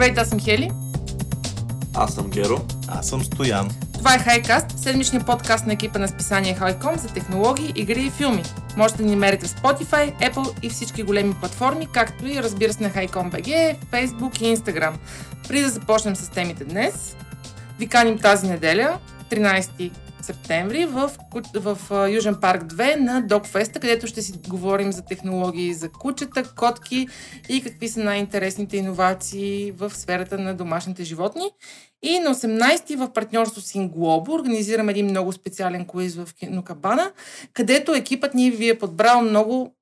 Здравейте, аз съм Хели. Аз съм Геро. Аз съм Стоян. Това е Хайкаст, седмичният подкаст на екипа на списание Хайком за технологии, игри и филми. Можете да ни намерите в Spotify, Apple и всички големи платформи, както и разбира се на HiCom.bg, Facebook и Instagram. Преди да започнем с темите днес, ви каним тази неделя, 13 септември в, в, в Южен парк 2 на Докфеста, където ще си говорим за технологии за кучета, котки и какви са най-интересните иновации в сферата на домашните животни. И на 18-ти в партньорство с Инглобо организираме един много специален квиз в Кинокабана, където екипът ни ви е подбрал много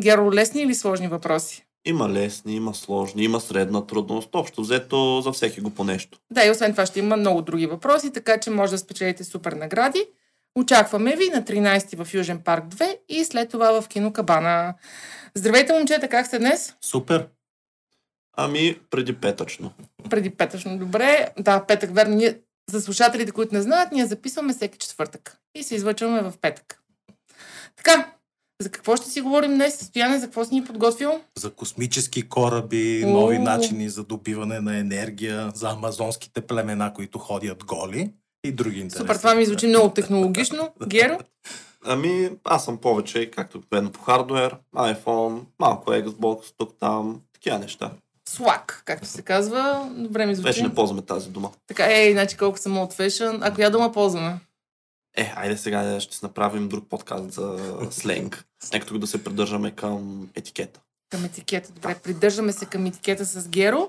геролесни или сложни въпроси. Има лесни, има сложни, има средна трудност. Общо взето за всеки го по нещо. Да, и освен това ще има много други въпроси, така че може да спечелите супер награди. Очакваме ви на 13 в Южен парк 2 и след това в Кино Кабана. Здравейте, момчета, как сте днес? Супер! Ами, преди петъчно. Преди петъчно, добре. Да, петък, верно. Ние, за слушателите, които не знаят, ние записваме всеки четвъртък и се излъчваме в петък. Така, за какво ще си говорим днес? Стояне, за какво си ни подготвил? За космически кораби, нови начини за добиване на енергия, за амазонските племена, които ходят голи и други интересни. Супер, това ми звучи много технологично. Геро? Ами, аз съм повече, както обикновено по хардвер, iPhone, малко Xbox, тук там, такива неща. Slack, както се казва. Добре ми звучи. Вече не ползваме тази дума. Така, ей, значи колко съм old fashion. А коя дума ползваме? Е, айде сега ще си направим друг подкаст за сленг. Нека тук да се придържаме към етикета. Към етикета, добре. Придържаме се към етикета с Геро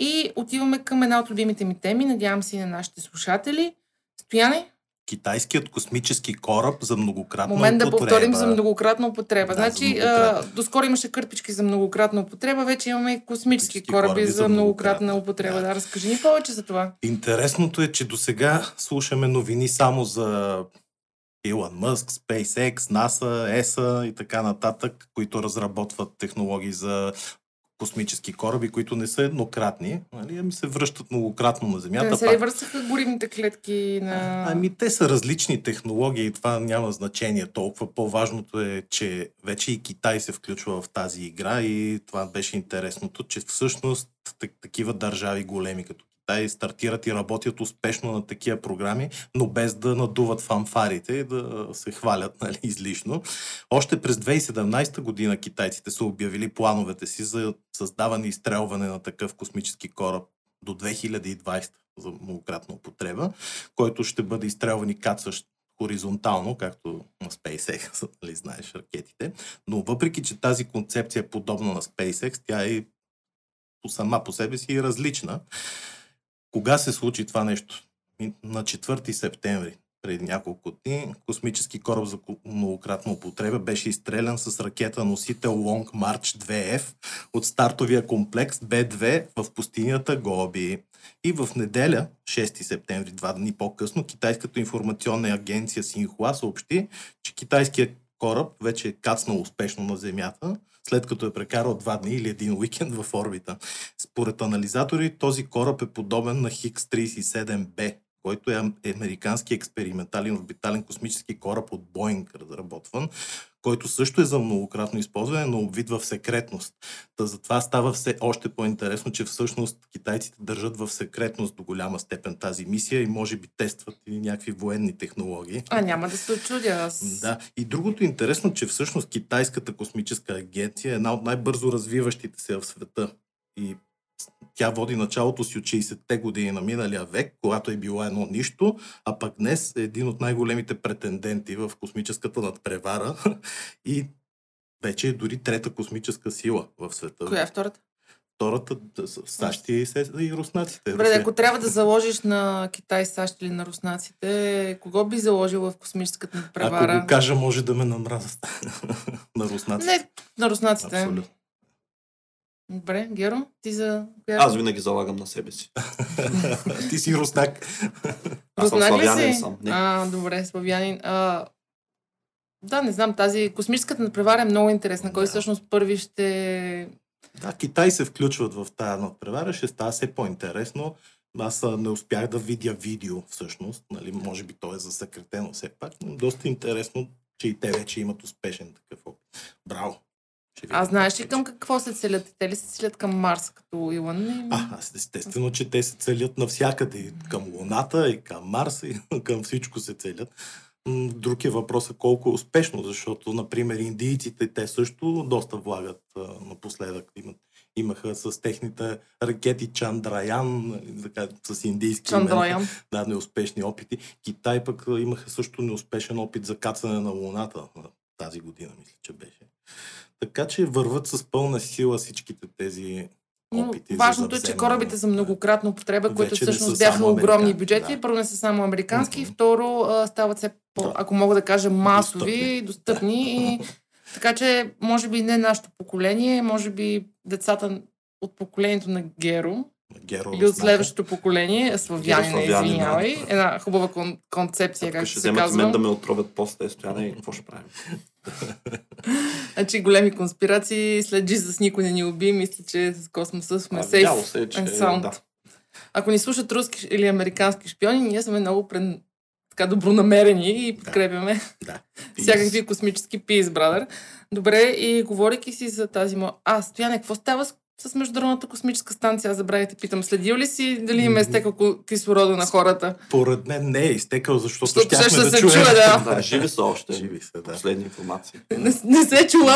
и отиваме към една от любимите ми теми. Надявам се и на нашите слушатели. Стояне, китайският космически кораб за многократна Момент употреба. да повторим за многократна употреба. Да, значи, многократна. а, доскоро имаше кърпички за многократна употреба, вече имаме и космически кораби, кораби за многократна употреба. Да. Да. да, разкажи ни повече за това. Интересното е, че до сега слушаме новини само за Илон Мъск, SpaceX, NASA, ESA и така нататък, които разработват технологии за космически кораби, които не са еднократни, нали, ами се връщат многократно на Земята. не се пак. върсаха горивните клетки на... Ами те са различни технологии и това няма значение толкова. По-важното е, че вече и Китай се включва в тази игра и това беше интересното, че всъщност так- такива държави големи като Китай стартират и работят успешно на такива програми, но без да надуват фанфарите и да се хвалят нали, излишно. Още през 2017 година китайците са обявили плановете си за създаване и изстрелване на такъв космически кораб до 2020 за многократна употреба, който ще бъде изстрелван и кацащ хоризонтално, както на SpaceX, нали знаеш ракетите. Но въпреки, че тази концепция е подобна на SpaceX, тя е сама по себе си е различна. Кога се случи това нещо? На 4 септември, преди няколко дни, космически кораб за многократна употреба беше изстрелян с ракета носител Long March 2F от стартовия комплекс B2 в пустинята Гоби. И в неделя, 6 септември, два дни по-късно, китайската информационна агенция Синхуа съобщи, че китайският кораб вече е кацнал успешно на Земята, след като е прекарал два дни или един уикенд в орбита. Според анализатори, този кораб е подобен на Хикс 37B, който е ам- американски експериментален орбитален космически кораб от Боинг, разработван, който също е за многократно използване, но обвит в секретност. Та затова става все още по-интересно, че всъщност китайците държат в секретност до голяма степен тази мисия и може би тестват и някакви военни технологии. А, няма да се очудя. Аз... Да. И другото интересно, че всъщност китайската космическа агенция е една от най-бързо развиващите се в света. И тя води началото си от 60-те години на миналия век, когато е било едно нищо, а пък днес е един от най-големите претенденти в космическата надпревара и вече е дори трета космическа сила в света. Коя е втората? Втората САЩ и, и руснаците. Добре, ако трябва да заложиш на Китай, САЩ или на руснаците, кого би заложил в космическата надпревара? Ако го кажа, може да ме намразят на руснаците. Не, на руснаците. Абсолютно. Добре, Геро, ти за... коя- Аз винаги залагам на себе си. Ти си руснак. Аз съм Руснак ли си? съм. Не. А, добре, славянин. А, да, не знам, тази космическата надпревара е много интересна. Кой Да. всъщност първи ще... Да, Китай се включват в тази надпревара, ще става все по-интересно. Аз не успях да видя видео всъщност, нали, може би то е засекретено все пак, но доста интересно, че и те вече имат успешен такъв опит. Браво! Ще видим А знаеш ли към какво се целят? Те ли се целят към Марс, като Илон? А, аз естествено, че те се целят навсякъде. И към Луната, и към Марса, и към всичко се целят. Друг е въпросът колко е успешно, защото, например, индийците, те също доста влагат а, напоследък. Имат, имаха с техните ракети Чандраян, нали, така, с индийски имена. Чандраян. Да, неуспешни опити. Китай пък имаха също неуспешен опит за кацане на Луната тази година, мисля, че беше. Така че върват с пълна сила всичките тези Но опити. за важното е, че корабите за многократна употреба, които всъщност са бяха огромни бюджети. да. Първо не са само американски, Мгм. второ а, стават все по, Да. ако мога да кажа, масови, Достъпни. достъпни. и, така че, може би не нашето поколение, може би децата от поколението на Геро Геро или от следващото поколение, славянина, Славянина. извинявай. Една хубава кон- концепция, както ще се казва. мен да ме отровят после стояне и какво ще правим? Значи големи конспирации, след Jesus никой не ни уби, мисля, че с космоса сме сейф се, че, and sound. да. Ако ни слушат руски или американски шпиони, ние сме много пред... така добронамерени и подкрепяме Да. всякакви космически пис, брадър. Добре, и говорейки си за тази мо... А, Стояне, какво става с, с Международната космическа станция? Аз забравя да те питам. Следил ли си дали им е стекал ко- кислорода на хората? Поред мен не е изтекал, защото, Защото щяхме ще да се чуем. чуе, да. Да, живи са още. Живи са, да. Последни информации. Не, не се чула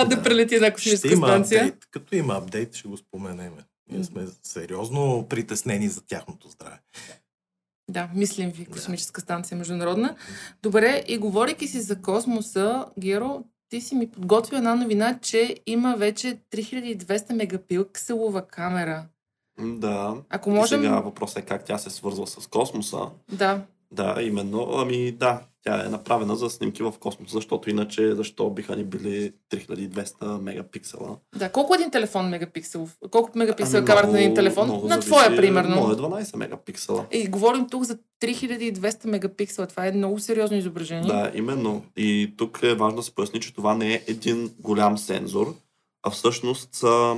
да, Да. прелети Ще космическа има станция. апдейт. Като има апдейт, ще го споменем. Ние сме сериозно притеснени за тяхното здраве. Да, мислим ви, космическа станция международна. Добре, и говорейки си за космоса, Геро, ти си ми подготвил една новина, че има вече 3200 мегапикселова камера. Да. Ако И можем... сега въпросът е как тя се свързва с космоса. Да, Да, именно. Ами да, тя е направена за снимки в космоса, защото иначе защо биха ни били 3200 мегапиксела. да. Колко е един телефон мегапикселов? Колко мегапиксел е Ами камерата на един телефон? На зависи. твоя, примерно. Моя е 12 мегапиксела. И говорим тук за 3200 мегапиксела. Това е много сериозно изображение. Да, именно. И тук е важно да се поясни, че това не е един голям сензор, а всъщност са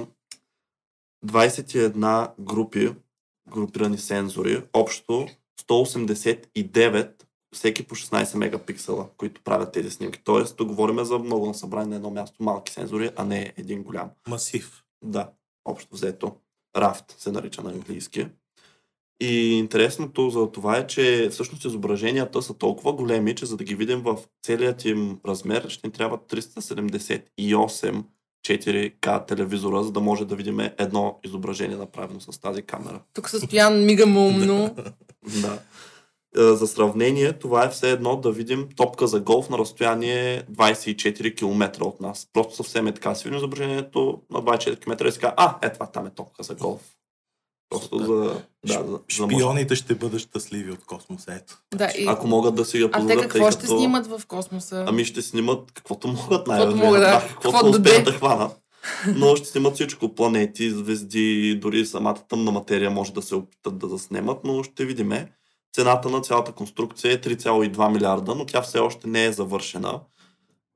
21 групи, групирани сензори, общо 189, всеки по 16 мегапиксела, които правят тези снимки. Тоест, тук говорим за много на събрание на едно място малки сензори, а не един голям. Масив. Да, общо взето. Рафт се нарича на английски. И интересното за това е, че всъщност изображенията са толкова големи, че за да ги видим в целият им размер, ще ни трябва 378 4K телевизора, за да може да видим едно изображение направено с тази камера. Тук състоян мигам умно. Да. Е, За сравнение, това е все едно да видим топка за голф на разстояние 24 км от нас. Просто съвсем е така си видим изображението на 24 км и си казва, а, е това там е топка за голф. Просто за... Да, за, Шпионите ще бъдат щастливи от космоса. Ето. да, и... Ако могат да си я А те позволят, какво ще като... снимат в космоса? Ами ще снимат каквото могат най Каквото могат, да. Каквото успеят да хванат. Но ще снимат всичко. Планети, звезди, дори самата тъмна материя може да се опитат да заснемат, но ще видиме. Цената на цялата конструкция е 3,2 милиарда, но тя все още не е завършена.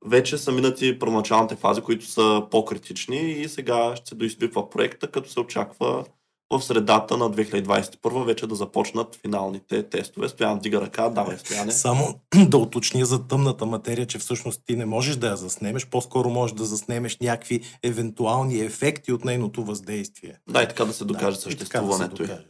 Вече са минати първоначалните фази, които са по-критични и сега ще се доизпипва проекта, като се очаква в средата на 2021 вече да започнат финалните тестове. Стоян дига ръка, давай стояне. Само да уточня за тъмната материя, че всъщност ти не можеш да я заснемеш, по-скоро можеш да заснемеш някакви евентуални ефекти от нейното въздействие. Да, и така да се докаже Да, и така да се съществуването докаже.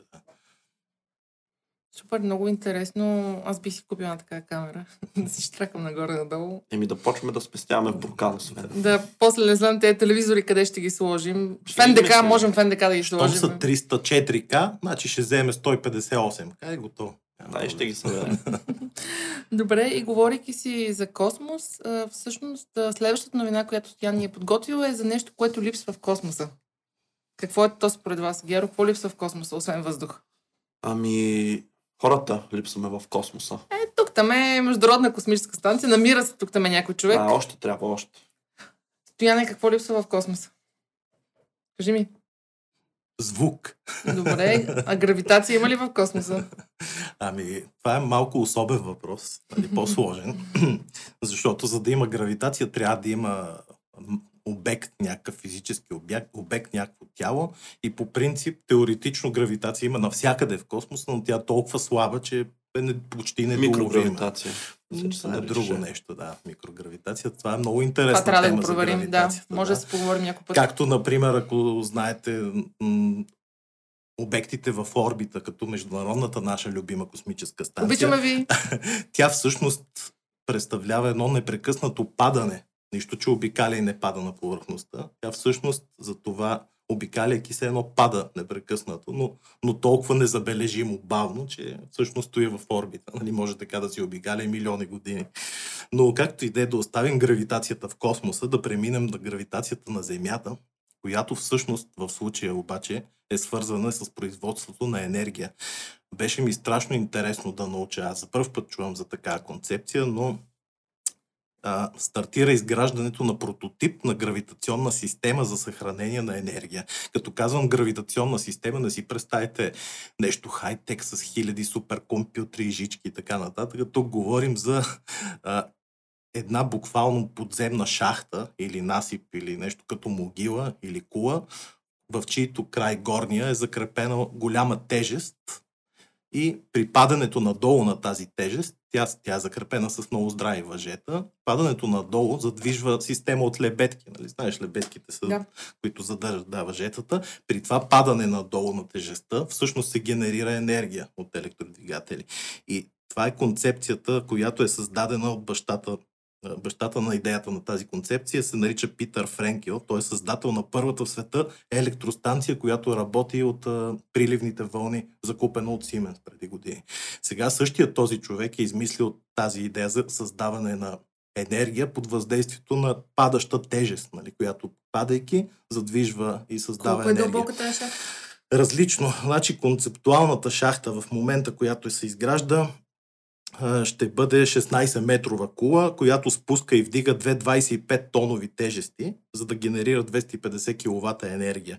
Супер, много интересно. Аз бих си купила на такава камера. да си штракам нагоре-надолу. Еми да почваме да спестяваме в буркан, освен. Да, после не знам тези телевизори къде ще ги сложим. Ще В НДК, можем в НДК да ги Щом сложим. са 304К, значи ще вземе 158. Как е готово? Да, и ще ги съберем. Добре, и говорейки си за космос, всъщност следващата новина, която Стоян ни е подготвил е за нещо, което липсва в космоса. Какво е то според вас, Геро? Какво липсва в космоса, освен въздух? Ами, хората липсваме в космоса. Е, тук там е Международна космическа станция, намира се тук там е някой човек. А, още трябва, още. Стояне, какво липсва в космоса? Кажи ми. Звук. Добре, а гравитация има ли в космоса? Ами, това е малко особен въпрос, нали, по-сложен, защото за да има гравитация трябва да има обект, някакъв физически обект, обект, някакво тяло и по принцип, теоретично гравитация има навсякъде в космоса, но тя е толкова слаба, че е не, почти. Микрогравитация. Мисля, че се Това е друго нещо, да. Микрогравитация. Това е много интересна Това трябва да го проверим. Да, може да се поговорим някой път. Както, например, ако знаете м- обектите в орбита, като международната наша любима космическа станция, Обичаме ви. тя всъщност представлява едно непрекъснато падане. Нищо, че обикаля и не пада на повърхността. Тя всъщност за това обикаляйки се едно пада непрекъснато, но, но толкова незабележимо бавно, че всъщност стои в орбита. Нали, може така да си обикаля и милиони години. Но както и да е да оставим гравитацията в космоса, да преминем на гравитацията на Земята, която всъщност в случая обаче е свързана с производството на енергия. Беше ми страшно интересно да науча. Аз за първ път чувам за такава концепция, но стартира изграждането на прототип на гравитационна система за съхранение на енергия. Като казвам гравитационна система, да си представите нещо хай-тек с хиляди суперкомпютри, жички и така нататък. Тук говорим за а, една буквално подземна шахта или насип или нещо като могила или кула, в чието край горния е закрепена голяма тежест и при падането надолу на тази тежест, тя, тя е закрепена с много здрави въжета, падането надолу задвижва система от лебедки. Нали? Знаеш, лебедките са, Да. които задържат да, въжетата. При това падане надолу на тежестта, всъщност се генерира енергия от електродвигатели. И това е концепцията, която е създадена от бащата бащата на идеята на тази концепция се нарича Питър Френкел. Той е създател на първата в света електростанция, която работи от а, приливните вълни, закупена от Сименс преди години. Сега същия този човек е измислил тази идея за създаване на енергия под въздействието на падаща тежест, нали, която падайки задвижва и създава Колко е енергия. дълбока тази шахта? Различно. Значи концептуалната шахта в момента, която се изгражда, ще бъде 16-метрова кула, която спуска и вдига две 25 тонови тежести, за да генерира 250 кВт енергия.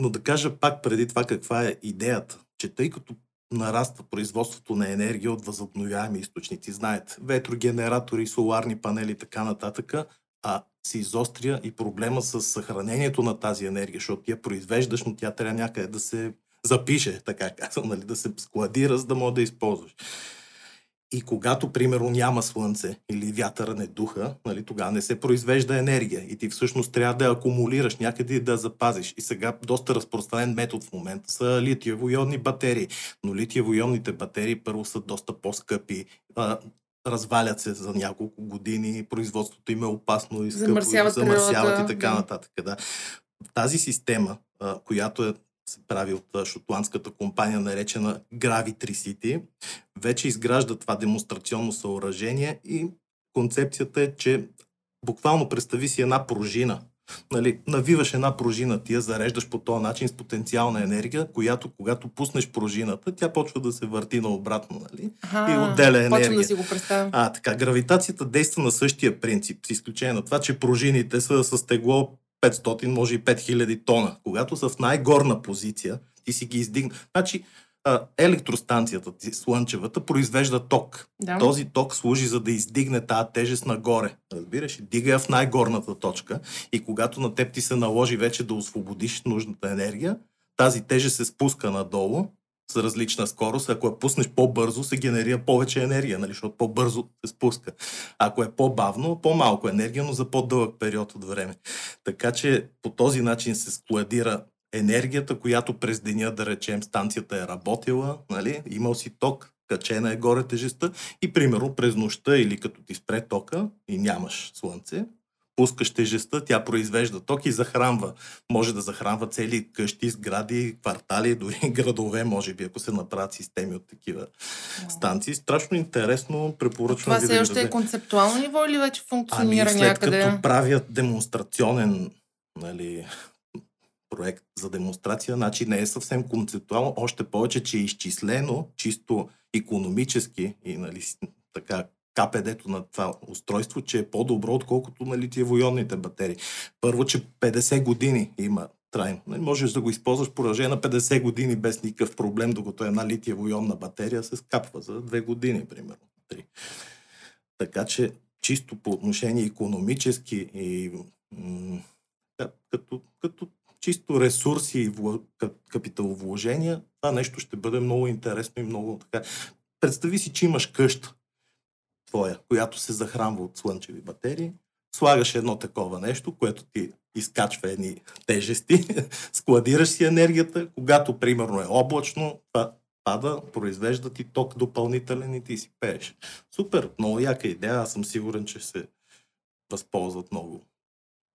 Но да кажа пак преди това каква е идеята, че тъй като нараства производството на енергия от възобновяеми източници, знаете, ветрогенератори, соларни панели и така нататък, а се изостря и проблема с съхранението на тази енергия, защото я произвеждаш, но тя трябва някъде да се запише, така казвам, нали, да се складира, за да може да използваш. И когато, примерно, няма слънце или вятъра не духа, нали, тогава не се произвежда енергия. И ти всъщност трябва да акумулираш някъде и да запазиш. И сега доста разпространен метод в момента са литиево-ионни батерии. Но литиево-ионните батерии първо са доста по-скъпи. Развалят се за няколко години, производството им е опасно и скъпо, Замърсяват замърсяват природата, и така да. нататък. Да. Тази система, която е, се прави от а, шотландската компания, наречена Gravitricity, вече изгражда това демонстрационно съоръжение и концепцията е, че буквално представи си една пружина. Нали, навиваш една пружина, ти я зареждаш по този начин с потенциална енергия, която когато пуснеш пружината, тя почва да се върти наобратно. Нали? Аха, И отделя Почвам енергия. да си го представям. А, така, гравитацията действа на същия принцип, с изключение на това, че пружините са с тегло 500, може и 5000 тона. Когато са в най-горна позиция, ти си ги издигна. Значи, електростанцията ти, слънчевата, произвежда ток. Да. Този ток служи за да издигне тази тежест нагоре. Разбираш? Дига я в най-горната точка и когато на теб ти се наложи вече да освободиш нужната енергия, тази тежест се спуска надолу с различна скорост. Ако я пуснеш по-бързо, се генерира повече енергия, нали? защото по-бързо се спуска. Ако е по-бавно, по-малко енергия, но за по-дълъг период от време. Така че по този начин се складира енергията, която през деня, да речем, станцията е работила, нали? имал си ток, качена е горе тежестта и примерно през нощта или като ти спре тока и нямаш слънце, пускаш тежестта, тя произвежда ток и захранва. Може да захранва цели къщи, сгради, квартали, дори градове, може би, ако се направят системи от такива станции. Страшно интересно, препоръчвам Това все да още е концептуално ниво или вече функционира Ами след някъде? като правят демонстрационен нали, проект за демонстрация, значи не е съвсем концептуално, още повече, че е изчислено чисто економически и нали, така КПД-то на това устройство, че е по-добро, отколкото на литиево-ионните батерии. Първо, че 50 години има трайно. Нали, можеш да го използваш в продължение на 50 години без никакъв проблем, докато една литиево-ионна батерия се скапва за 2 години, примерно. 3. Така че чисто по отношение економически и м- като, като чисто ресурси и кап- капиталовложения, това нещо ще бъде много интересно и много така. Представи си, че имаш къща. Твоя, която се захранва от слънчеви батерии. Слагаш едно такова нещо, което ти изкачва едни тежести, складираш си енергията, когато примерно е облачно, това пада, произвежда ти ток допълнителен и ти си пееш. Супер, много яка идея, аз съм сигурен, че се възползват много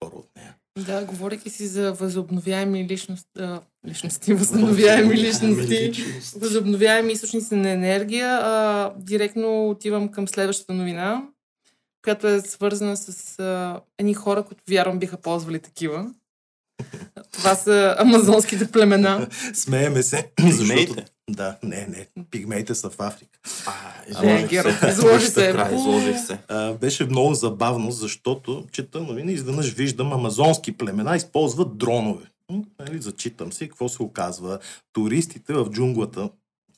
хора от нея. Да, говорейки си за възобновяеми личност, а, личности, възобновяеми личности, възобновяеми източници на енергия, а, директно отивам към следващата новина, която е свързана с а, едни хора, които вярвам биха ползвали такива. Това са амазонските племена. Смееме се. Змеите. Да, не, не, пигмеите са в Африка. А, Не, изложих Геро, се. изложи се. Край, изложих се. А, беше много забавно, защото чета новина, изведнъж виждам амазонски племена използват дронове. Нали, зачитам си какво се оказва. Туристите в джунглата,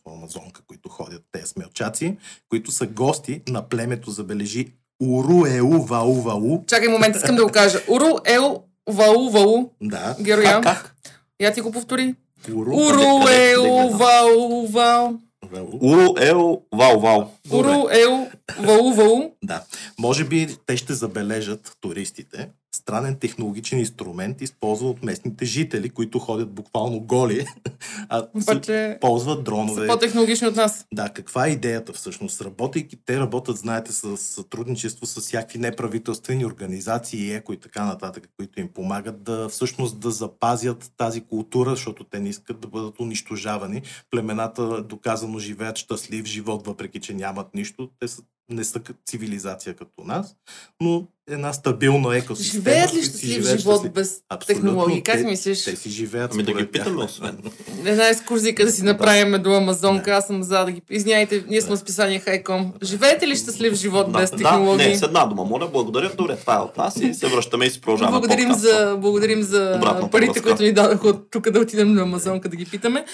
в Амазонка, които ходят, те смелчаци, които са гости на племето, забележи Вау Вау. Чакай момент, искам да го кажа. Уру, ел, вау, вау. Да, Геро, я. Как, как? Я ти го повтори. Уру, Уру, къде- къде ел, гледам? вау, вау. Вау. Уру, ел, вау, вау. Уру, ел, вау, вау. Да. Може би те ще забележат туристите странен технологичен инструмент, използван от местните жители, които ходят буквално голи, а Обаче ползват са дронове. по-технологични от нас. Да, каква е идеята всъщност? Работейки, те работят, знаете, с сътрудничество с всякакви неправителствени организации, еко и така нататък, които им помагат да всъщност да запазят тази култура, защото те не искат да бъдат унищожавани. Племената доказано живеят щастлив живот, въпреки че нямат нищо. Те са, не са цивилизация като нас, но една стабилна екосистема. Живеят ли щастлив живеят живот щастлив. без Абсолютно, технологии? Как те- мислиш? Те си живеят Ами да ги питаме, освен. Една екскурзика да си направим до Амазонка. Аз съм за да ги... Извиняйте, ние сме с писание Хайком. Живеете ли щастлив живот без да, технологии? не, с една дума, моля, благодаря. Добре, това е от нас и се връщаме и си продължаваме Благодарим подкаста. за, благодарим за Обратната парите, връзка. които ни дадоха от тук да отидем на Амазонка да ги питаме.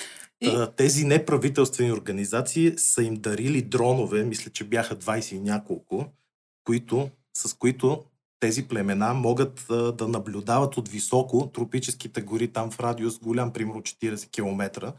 Тези неправителствени организации са им дарили дронове, мисля, че бяха 20 и няколко, които, с които тези племена могат а, да наблюдават от високо тропическите гори там в радиус голям, примерно 40 км,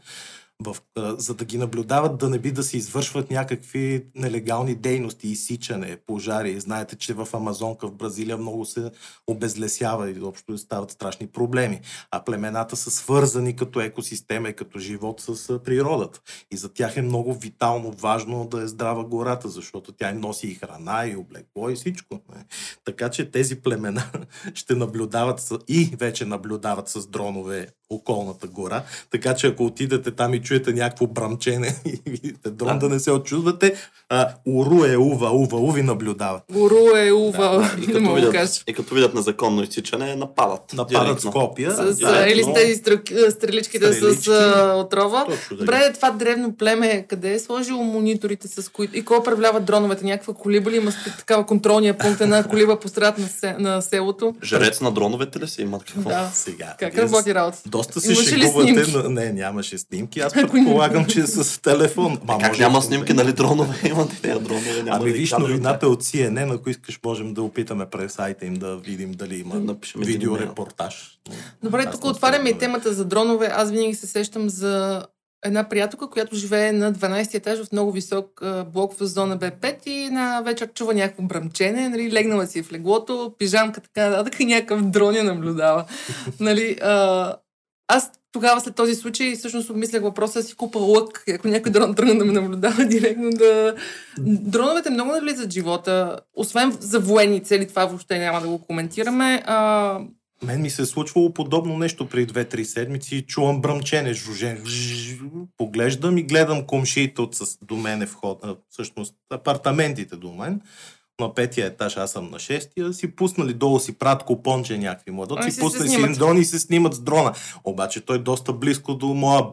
в, за да ги наблюдават да не би да се извършват някакви нелегални дейности, изсичане, пожари. Знаете, че в Амазонка, в Бразилия много се обезлесява и изобщо стават страшни проблеми. А племената са свързани като екосистема и като живот с природата. И за тях е много витално важно да е здрава гората, защото тя им носи и храна, и облекло, и всичко. Не? Така че тези племена ще наблюдават и вече наблюдават с дронове околната гора. Така че ако отидете там и чуете някакво брамчене и видите дрон, да, Да. не се очудвате, а, уру е ува, ува, уви наблюдава. Уру е ува, И не като, да видят, кажа. и като видят незаконно изсичане, нападат. Нападат директно. Скопия. С, да, или с тези стрел- стреличките Стрелички. с а, отрова. Добре, това древно племе, къде е сложило мониторите с които... И кой управлява дроновете? Някаква колиба ли има такава контролния пункт, една колиба по страт на, се, на селото? Жрец на дроновете ли си имат какво? Да. Сега. Как работи работа? Доста се Имаше шегувате. Не, нямаше снимки. Аз предполагам, че е с телефон. Ма, Как може няма снимки, нали дронове имат и тези дронове? Няма Ами да виж новината е от CNN, ако искаш можем да опитаме през сайта им да видим дали има Да видеорепортаж. Добре, тук отваряме и темата за дронове. Аз винаги се сещам за една приятелка, която живее на 12 етаж в много висок блок в зона Б5 и на вечер чува някакво бръмчене, нали, легнала си е в леглото, пижамка така нататък и някакъв дрон я наблюдава. нали, а, аз тогава след този случай всъщност обмислях въпроса да си купа лък, ако някой дрон тръгне да ме наблюдава директно да... Дроновете много навлизат живота, освен за военни цели, това въобще няма да го коментираме. А, Мен ми се е случвало подобно нещо при 2-3 седмици. Чувам бръмчене, жужен. Поглеждам и гледам комшиите от с, до мене вход, а, всъщност апартаментите до мен. На петия етаж, аз съм на шестия, си пуснали долу си прат купонче някакви Ами младоци, си се пуснали си дрон и се снимат с дрона. Обаче той е доста близко до моя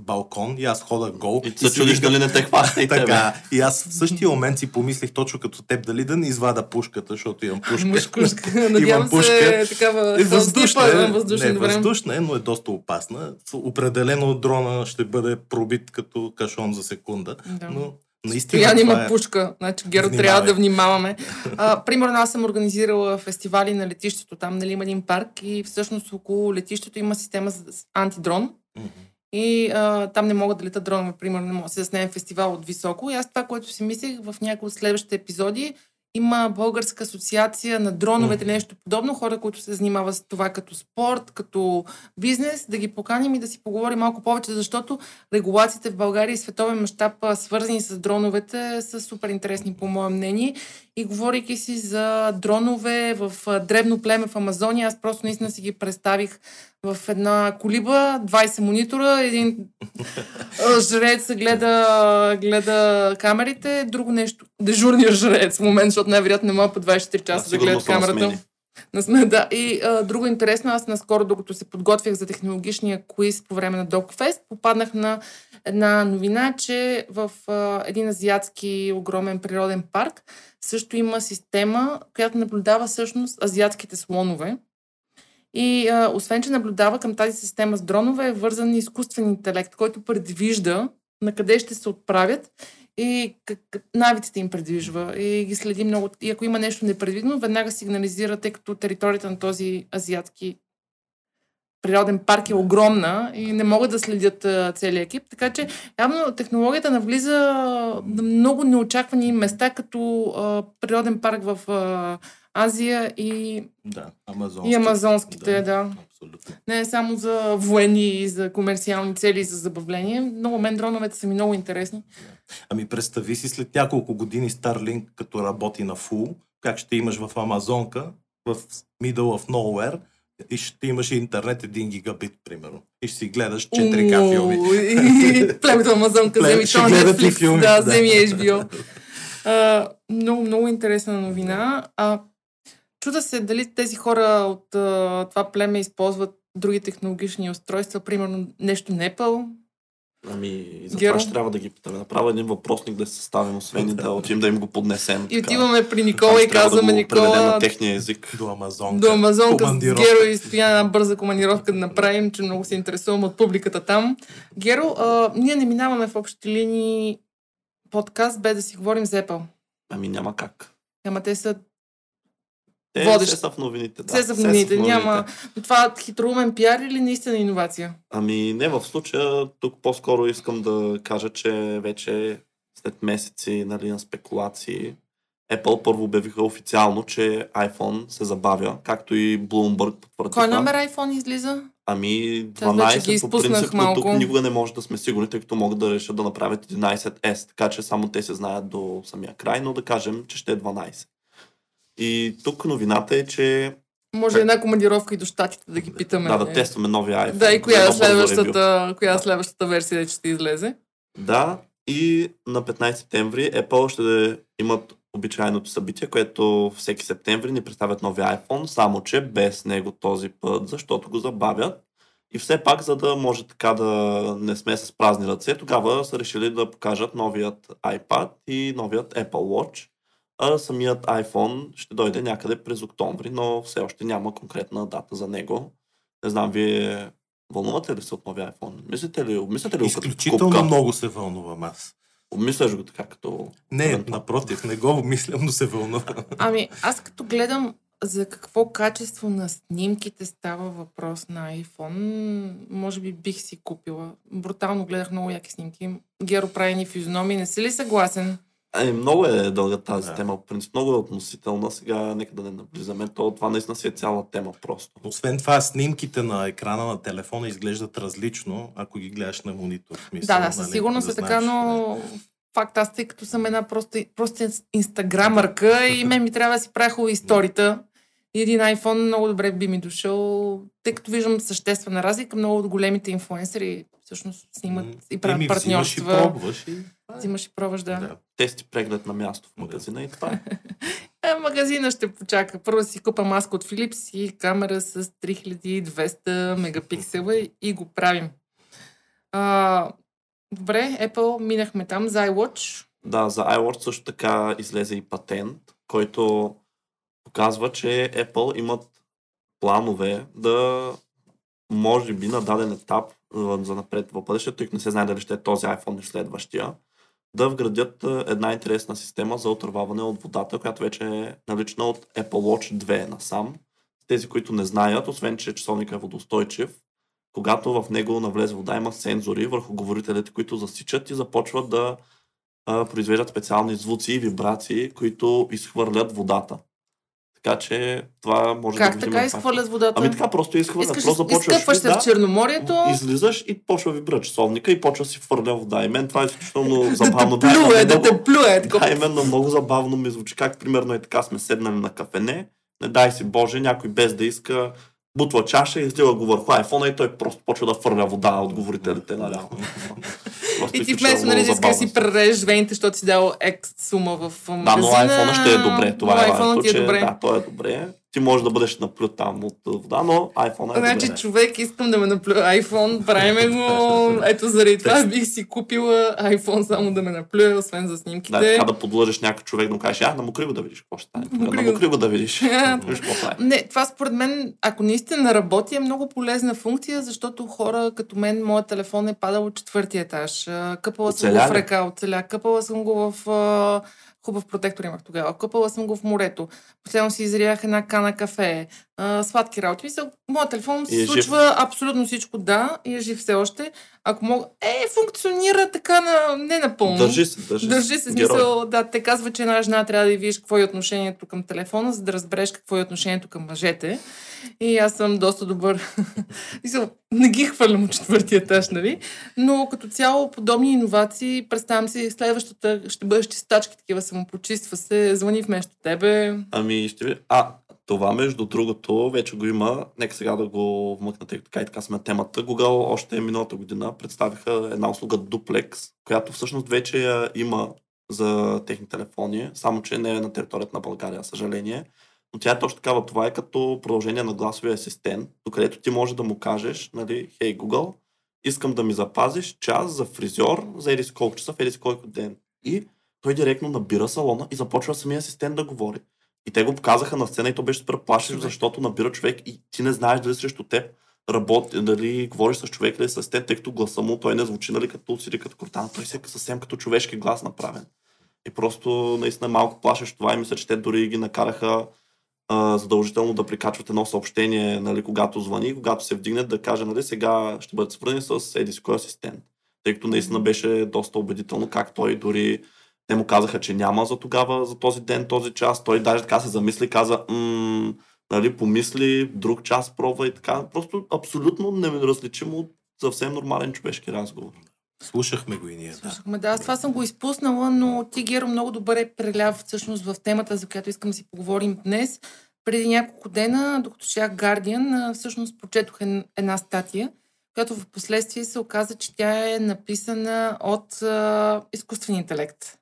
балкон и аз хода гол. И се си чудиш дали не те хваща и. Така, и аз в същия момент си помислих точно като теб, дали да не извада пушката, защото имам пушка. Мушкушка. Надявам Имам се пушка. такава Е, въздушна, е, въздушен, не, въздушна е, но е доста опасна. Определено дрона ще бъде пробит като кашон за секунда. Да. Но наистина Стоян има е... пушка. Значи, Геро, Внимавай. трябва да внимаваме. А, примерно, аз съм организирала фестивали на летището. Там нали, има един парк и всъщност около летището има система за антидрон. Мгм. и а, там не могат да летат дронове, примерно, не могат да се заснеме фестивал от високо. И аз това, което си мислех в някои от следващите епизоди, има българска асоциация на дроновете, mm. нещо подобно, хора, които се занимават с това като спорт, като бизнес, да ги поканим и да си поговорим малко повече, защото регулациите в България и световен мащаб, свързани с дроновете, са супер интересни, по мое мнение. И говорейки си за дронове в древно племе в Амазония, аз просто наистина си ги представих в една колиба, 20 монитора, един жрец гледа, гледа камерите, друго нещо. Дежурният жрец в момент, защото най-вероятно не мога по 24 часа да, да гледат камерата. На сме, да. И а, друго интересно, аз наскоро, докато се подготвях за технологичния квиз по време на DocFest, попаднах на една новина, че в а, един азиатски огромен природен парк също има система, която наблюдава всъщност азиатските слонове. И а, освен, че наблюдава към тази система с дронове, е вързан изкуствен интелект, който предвижда на къде ще се отправят и как, навиците им предвижва и ги следи много. И ако има нещо непредвидено, веднага сигнализира, тъй като територията на този азиатски природен парк е огромна и не могат да следят целият екип. Така че явно технологията навлиза на много неочаквани места, като а, природен парк в а, Азия и, да, амазонски. и амазонските. Да, да. Абсолютно. Не само за военни и за комерциални цели и за забавление. Много мен дроновете са ми много интересни. Ами представи си след няколко години Starlink като работи на фул, как ще имаш в Амазонка, в middle of nowhere, и ще имаш интернет 1 гигабит, примерно. И ще си гледаш 4К филми. Племето Амазонка, вземи то Netflix, да, вземи HBO. Uh, много, много интересна новина. А, чуда се дали тези хора от uh, това племе използват други технологични устройства, примерно нещо Apple, Ами, за това ще трябва да ги питаме. Направо един въпросник да се съставим, освен и да отидем да им го поднесем. И отиваме при Никола и казваме да Никола... на техния език. До Амазонка. До Амазонка с Геро и стоя бърза командировка да направим, че много се интересувам от публиката там. Геро, а, ние не минаваме в общи линии подкаст, без да си говорим за Apple. Ами няма как. Ама те са те водещ. са в новините. Да. Все са в новините. новините. Няма... Това хитроумен пиар или наистина иновация? Ами не в случая. Тук по-скоро искам да кажа, че вече след месеци нали, на спекулации Apple първо обявиха официално, че iPhone се забавя, както и Bloomberg потвърдиха. Кой номер iPhone излиза? Ами 12 по принцип, но тук никога не може да сме сигурни, тъй като могат да решат да направят 11S, така че само те се знаят до самия край, но да кажем, че ще е 12. И тук новината е, че може една командировка и до щатите да ги питаме. Да, да тестваме новия iPhone. Да, и коя е следващата, коя е следващата версия, ще излезе. Да, и на 15 септември Apple ще имат обичайното събитие, което всеки септември ни представят новия iPhone, само че без него този път, защото го забавят. И все пак, за да може така да не сме с празни ръце, тогава са решили да покажат новият iPad и новият Apple Watch а самият iPhone ще дойде някъде през октомври, но все още няма конкретна дата за него. Не знам, вие вълнувате ли се от новия iPhone? Мислите ли, обмисляте ли Изключително като много се вълнувам аз. Обмисляш го така като... Не, напротив, не го обмислям, но се вълнувам. Ами, аз като гледам за какво качество на снимките става въпрос на iPhone, може би бих си купила. Брутално гледах много яки снимки. Геро прави ни физиономии. Не си ли съгласен? Е, много е дълга тази да. тема. В принцип, много е относителна. Сега нека да не наблизаме. То, това наистина си е цяла тема просто. Освен това, снимките на екрана на телефона изглеждат различно, ако ги гледаш на монитор. Смисъл, да, да, със сигурност да е така, но факт аз, тъй като съм една просто, просто инстаграмърка и мен ми трябва да си правя хубави историта. И един iPhone много добре би ми дошъл, тъй като виждам съществена разлика. Много от големите инфлуенсери всъщност снимат и правят партньорства. Взимаш и пробваш и Взимаш и пробваш, да. да. Тести преглед на място в магазина и това е. е. магазина ще почака. Първо си купа маска от Philips и камера с 3200 мегапиксела и го правим. А, добре, Apple минахме там за iWatch. Да, за iWatch също така излезе и патент, който показва, че Apple имат планове да може би на даден етап за напред в бъдещето, тъй не се знае дали ще е този iPhone или следващия, да вградят една интересна система за отърваване от водата, която вече е налична от Apple Watch 2 насам. Тези, които не знаят, освен че часовника е водостойчив, когато в него навлезе вода, има сензори върху говорителите, които засичат и започват да а, произвеждат специални звуци и вибрации, които изхвърлят водата. Така че това може Как да го така изхвърлят водата? Ами така просто изхвърлят. Искаш, просто започваш изкъпваш се да, в Черноморието, излизаш и почва вибра часовника и почва да си фърля вода. И мен това е изключително да забавно. те плюе, да много- те плюе. такова. Да, именно много забавно ми звучи. Как примерно е така сме седнали на кафене, не дай си Боже, някой без да иска бутва чаша и излива го върху айфона и той просто почва да фърля вода от говорителите наляво. Просто И ти вместо нали, да искаш да си прережеш вените, защото си дал екс сума в Да, магазина. но айфона ще е добре. Това но е важното, ти е добре. да, той е добре. Ти можеш да бъдеш наплют там от вода, но айфона е Значи, добре. човек, искам да ме наплю iPhone, правиме го. Ето заради това бих си купила iPhone само да ме наплюе, освен за Да, снимките. така да подлъжеш някой човек да му кажеш, а, намокри го да видиш какво ще стане. Намокри го. Да видиш. Не, това според мен, ако наистина работи, е много полезна функция, защото хора като мен, моят телефон е падал от четвъртия етаж. Къпала съм го в ли? река, оцеля. Къпала съм го в... Хубав протектор имах тогава. Къпала съм го в морето. Последно си изрях една кана кафе. А, сладки работи. Мисля, моят телефон се е жив. случва абсолютно всичко, да, и е жив все още. Ако мога... Е, функционира така на... не напълно. Държи се, държи, Държи се, смисъл, да, те казва, че една жена трябва да видиш какво е отношението към телефона, за да разбереш какво е отношението към мъжете. И аз съм доста добър. Мисъл, не ги хвърлям от четвъртия етаж, нали? Но като цяло подобни иновации, представям си, следващата ще бъдеш чистачки, такива самопочиства се, звъни вместо тебе. Ами ще ви... А, това между другото вече го има. Нека сега да го вмъкна, тъй така и така сме темата. Google още миналата година представиха една услуга Duplex, която всъщност вече я има за техни телефони, само че не е на територията на България, съжаление. Но тя е точно такава. Това е като продължение на гласовия асистент, докъдето ти може да му кажеш, нали, хей Google, искам да ми запазиш час за фризьор за еди колко часа в еди колко ден. И той директно набира салона и започва самия асистент да говори. И те го показаха на сцена и то беше супер плашещо, защото набира човек и ти не знаеш дали срещу теб работи, дали говориш с човек или с асистент, тъй като гласа му той не звучи нали, като усили като кортана, той си е съвсем като човешки глас направен. И просто наистина е малко плашещо това и мисля, че те дори ги накараха а, задължително да прикачват едно съобщение, нали, когато звъни, когато се вдигне, да каже, нали, сега ще бъдат свързани с еди си кой асистент. Тъй като наистина беше доста убедително как той дори те му казаха, че няма за тогава, за този ден, този час. Той даже така се замисли, каза, м- нали, помисли, друг час пробва и така. Просто абсолютно неразличимо от съвсем нормален човешки разговор. Слушахме го и ние. Да. Слушахме, да, аз това съм го изпуснала, но ти, Геро, много добре преляв всъщност в темата, за която искам да си поговорим днес. Преди няколко дена, докато чях Guardian, всъщност прочетох една статия, която в последствие се оказа, че тя е написана от а, изкуствен интелект,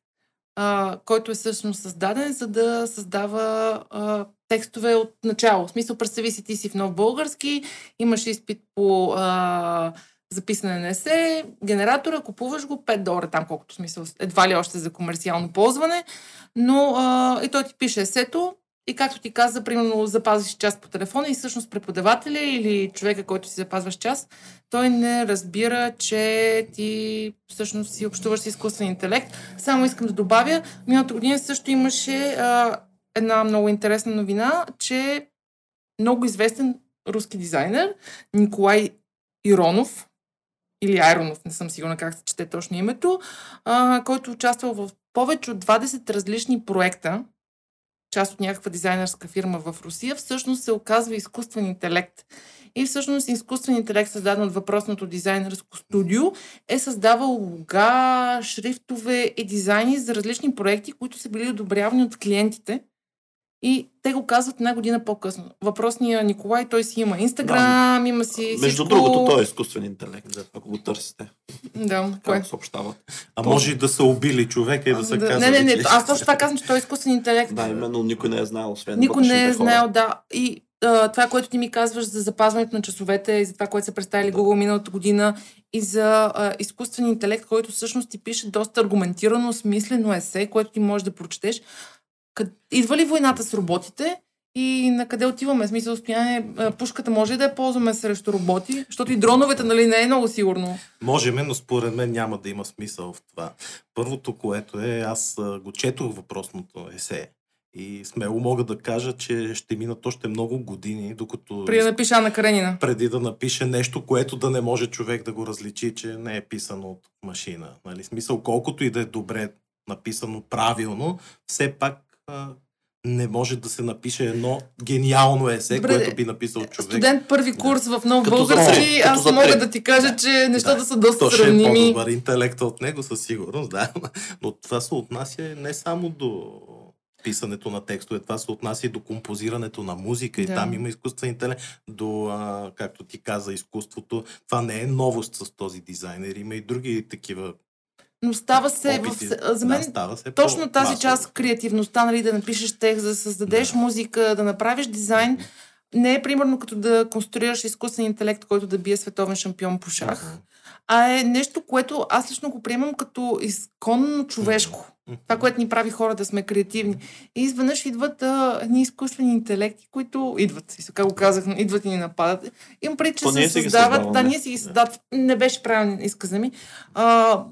който е всъщност създаден, за да създава а, текстове от начало. В смисъл, представи си, ти си в нов български, имаш изпит по а, записане на есе, генератора, купуваш го 5 долара, там колкото смисъл, едва ли още за комерциално ползване, но а, и той ти пише есето и както ти каза, примерно запазваш час по телефона и всъщност преподавателя или човека, който си запазваш час, той не разбира, че ти всъщност си общуваш с изкуствен интелект. Само искам да добавя, миналата година също имаше а, една много интересна новина, че много известен руски дизайнер Николай Иронов, или Айронов, не съм сигурна как се чете точно името, а, който участвал в повече от 20 различни проекта, част от някаква дизайнерска фирма в Русия, всъщност се оказва изкуствен интелект. И всъщност изкуствен интелект, създаден от въпросното дизайнерско студио, е създавал лога, шрифтове и дизайни за различни проекти, които са били одобрявани от клиентите. И те го казват една година по-късно. Въпросният Николай, той си има Инстаграм, да. има си Между всичко... другото, той е изкуствен интелект, ако го търсите. Да, кое? Как съобщават. А може и да са убили човека и да са Да, казали, не, не, не, че... аз точно това казвам, че той е изкуствен интелект. Да, именно никой не е знаел, освен Никой не е вътрешните хора. знаел, да. И а, това, което ти ми казваш за запазването на часовете, и за това, което са представили Да. Google миналата година, и за а, изкуствен интелект, който всъщност ти пише доста аргументирано, смислено есе, което ти можеш да прочетеш. Къд... Идва ли войната с роботите? И на къде отиваме? В смисъл, стояние, пушката може ли да я ползваме срещу роботи? Защото и дроновете, нали, не е много сигурно. Можеме, но според мен няма да има смисъл в това. Първото, което е, аз го четох въпросното есе И смело мога да кажа, че ще минат още много години, докато... При да напиша Ана Каренина. Преди да напише нещо, което да не може човек да го различи, че не е писано от машина. Нали? Смисъл, колкото и да е добре написано правилно, все пак не може да се напише едно гениално есе, Добре, което би написал човек. Студент първи курс в нов Като за български, като аз за мога да ти кажа, че нещата са доста То ще е сравними. по-добър интелект от него със сигурност, да. Но това се отнася не само до писането на текстове, това се отнася и до композирането на музика и Да. там има изкуствен интелект, до, а, както ти каза, изкуството. Това не е новост с този дизайнер, има и други такива Но става се, опити. в, за мен да, става се точно тази по-масово. част, креативността, нали, да напишеш текст, да създадеш Да. музика, да направиш дизайн, не е примерно като да конструираш изкуствен интелект, който да бие световен шампион по шах, Мгм. а е нещо, което аз лично го приемам като изконно човешко. Мгм. Това, което ни прави хора да сме креативни. И изведнъж идват а, едни изкуствени интелекти, които идват, и сега го казах, идват и ни нападат. Имам преди, че То се създават. Да, ние си ги създават. Не беше правилен изказа ми. А,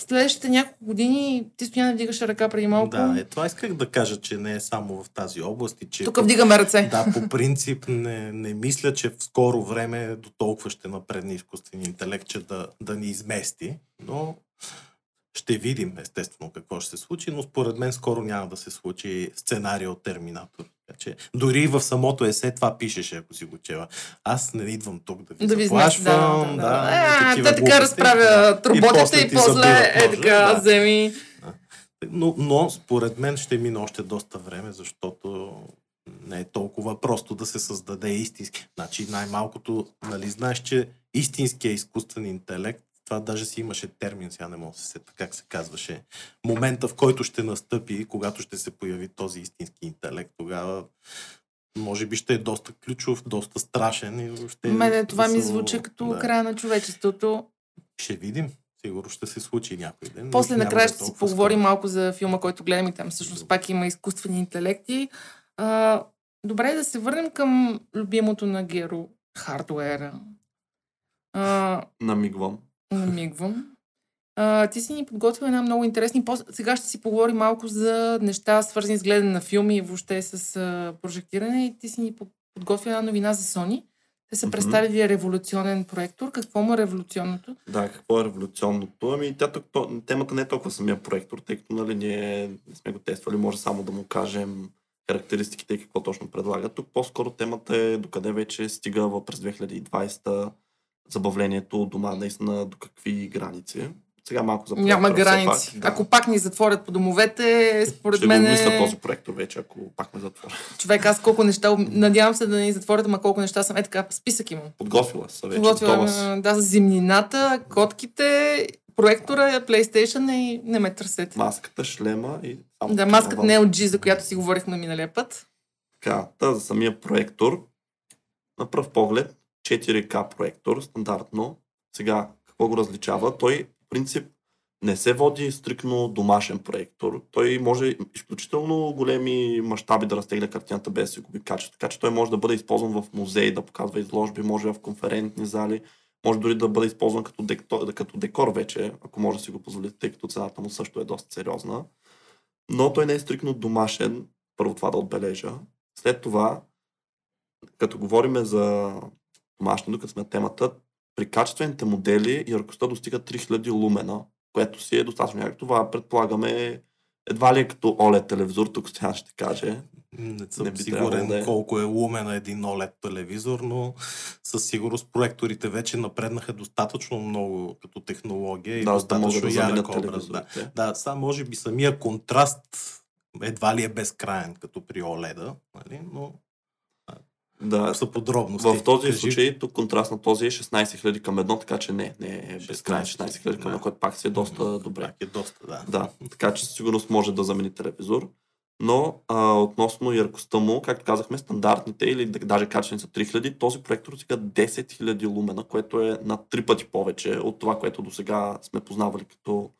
следващите няколко години ти стоя дигаш ръка преди малко. Да, е, това исках да кажа, че не е само в тази област и че... Тук вдигаме ръце. Да, по принцип не, не мисля, че в скоро време до толкова ще напредне изкуствен интелект, че да, да ни измести, но ще видим естествено какво ще се случи, но според мен скоро няма да се случи сценария от Терминатор. Така че, дори и в самото есе това пишеше, ако си го чела. Аз не идвам тук да ви Да ви заплашвам. знаеш, да, да, да. и А, такива те така разправят Да. И роботите и ти после е ножа, така, да. вземи. Но, но според мен ще мине още доста време, защото не е толкова просто да се създаде истински. Значи най-малкото, нали знаеш, че истинския изкуствен интелект, това даже си имаше термин, сега не мога да се сета как се казваше, момента в който ще настъпи, когато ще се появи този истински интелект, тогава може би ще е доста ключов, доста страшен. И въобще Мене това ми смисъл, звучи като да. края на човечеството. Ще видим. Сигурно ще се случи някой ден. После накрая да е ще си поговорим малко за филма, който гледам и там всъщност пак има изкуствени интелекти. А, добре, да се върнем към любимото на Геро хардуера. А, Намигвам. Намигвам. А, ти си ни подготвил една много интересни. Пос... Сега ще си поговорим малко за неща, свързани с гледане на филми и въобще с а, прожектиране. И ти си ни по- подготвил една новина за Sony. Те са представили революционен проектор. Какво му е революционното? Да, какво е революционното? Ами, тя, тук- то, темата не е толкова самия проектор, тъй като нали, ние не сме го тествали, може само да му кажем характеристиките и какво точно предлага. Тук по-скоро темата е докъде вече стига в- през 2020 забавлението у дома, наистина до какви граници. Сега малко за Няма граници. пак, да. Ако пак ни затворят по домовете, според Ще мен го мисля е... този проектор вече, ако пак ме затворя. Човек, аз колко неща... Надявам се да ни затворят, ама колко неща съм. Е така, списък имам. Подготвила се вече. Подготвила, да, за зимнината, котките, проектора, PlayStation и не ме търсете. Маската, шлема и... само Да, маската не е от G, за която си говорихме миналия път. Така, та за самия проектор, на пръв поглед, 4K проектор, стандартно. Сега, какво го различава? Той, в принцип, не се води стрикно домашен проектор. Той може изключително големи мащаби да разтегля картината без да си губи качество. Така че той може да бъде използван в музеи, да показва изложби, може в конферентни зали, може дори да бъде използван като декор, като декор вече, ако може да си го позволите, тъй като цената му също е доста сериозна. Но той не е стрикно домашен, първо това да отбележа. След това, като говорим за домашни, докато сме темата, при качествените модели яркостта достига 3000 лумена, което си е достатъчно ярко. Това предполагаме едва ли е като OLED телевизор, тук Стоян ще каже. Не съм Не би сигурен да е. колко е лумен на един OLED телевизор, но със сигурност проекторите вече напреднаха достатъчно много като технология и Да, достатъчно да ярък образ. Да. да, сега може би самия контраст едва ли е безкрайен, като при OLED, нали? но Да, са подробности. в този Кажи. случай тук контраст на този е 16 000 към едно, така че не, не е 16 безкрайен 16 000 към едно, да. което пак си е доста добре. Пак е доста, да. Да, така че със сигурност може да замени телевизор. Но а, относно яркостта му, както казахме, стандартните или да- даже качествени са 3000, този проектор сега 10 000 лумена, което е на три пъти повече от това, което до сега сме познавали като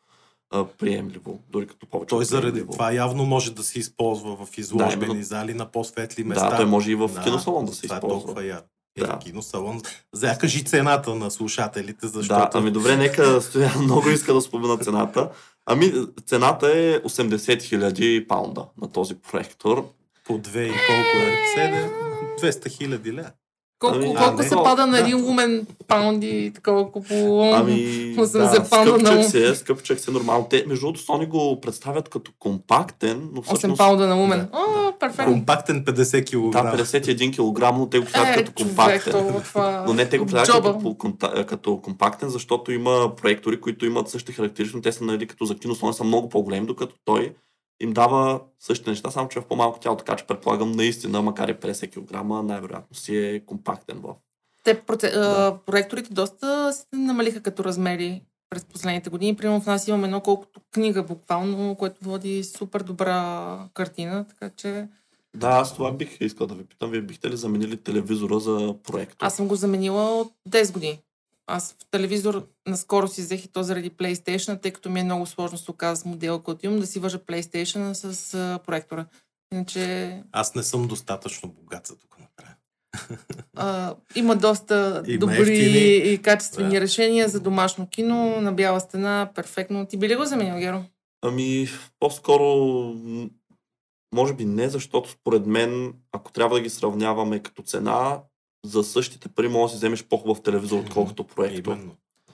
а, приемливо, дори като повече. Той заради това явно може да се използва в изложбени именно. зали на по-светли места. Да, той може и в киносалон да се това Е използва. толкова яр. Да. Да. киносалон. За кажи цената на слушателите, защото Да, ами добре, нека стоя много иска да спомена цената. Ами, цената е 80 000 паунда на този проектор. По две и колко е? 7, 200 хиляди ля. Колко, Ами, колко а, се не. пада на един лумен паунди, такова по... Ами, 80 да, паунда на скъпчък ум. се, скъпчък се нормално. Те, между другото, Sony го представят като компактен, но 8 всъщност... паунда на лумен. Да. О, перфектно. Компактен 50 кг. Да, 51 кг, но те го представят Е, като човек, компактен. това, това... Но не, те го представят като, като компактен, защото има проектори, които имат същите характеристики, но те са нали, като за кино, Sony са много по-големи, докато той им дава същите неща, само че в по-малко тяло, така че предполагам наистина, макар и 50 кг, най-вероятно си е компактен в. Те проце... а, проекторите доста се намалиха като размери през последните години. Примерно в нас имаме едно колкото книга буквално, което води супер добра картина, така че Да, аз това бих искал да ви питам. Вие бихте ли заменили телевизора за проектор? аз съм го заменила от 10 години. Аз в телевизор наскоро си взех и то заради PlayStation, тъй като ми е много сложно се оказа с модела, който имам, да си въжа PlayStation с а, проектора. Иначе Аз не съм достатъчно богат за го направя. а, има доста Има добри и качествени Да. решения за домашно кино, на бяла стена, перфектно. Ти би ли го заменил, Геро? Ами, по-скоро, може би не, защото според мен, ако трябва да ги сравняваме като цена, за същите пари може да си вземеш по-хубав телевизор, отколкото проектор.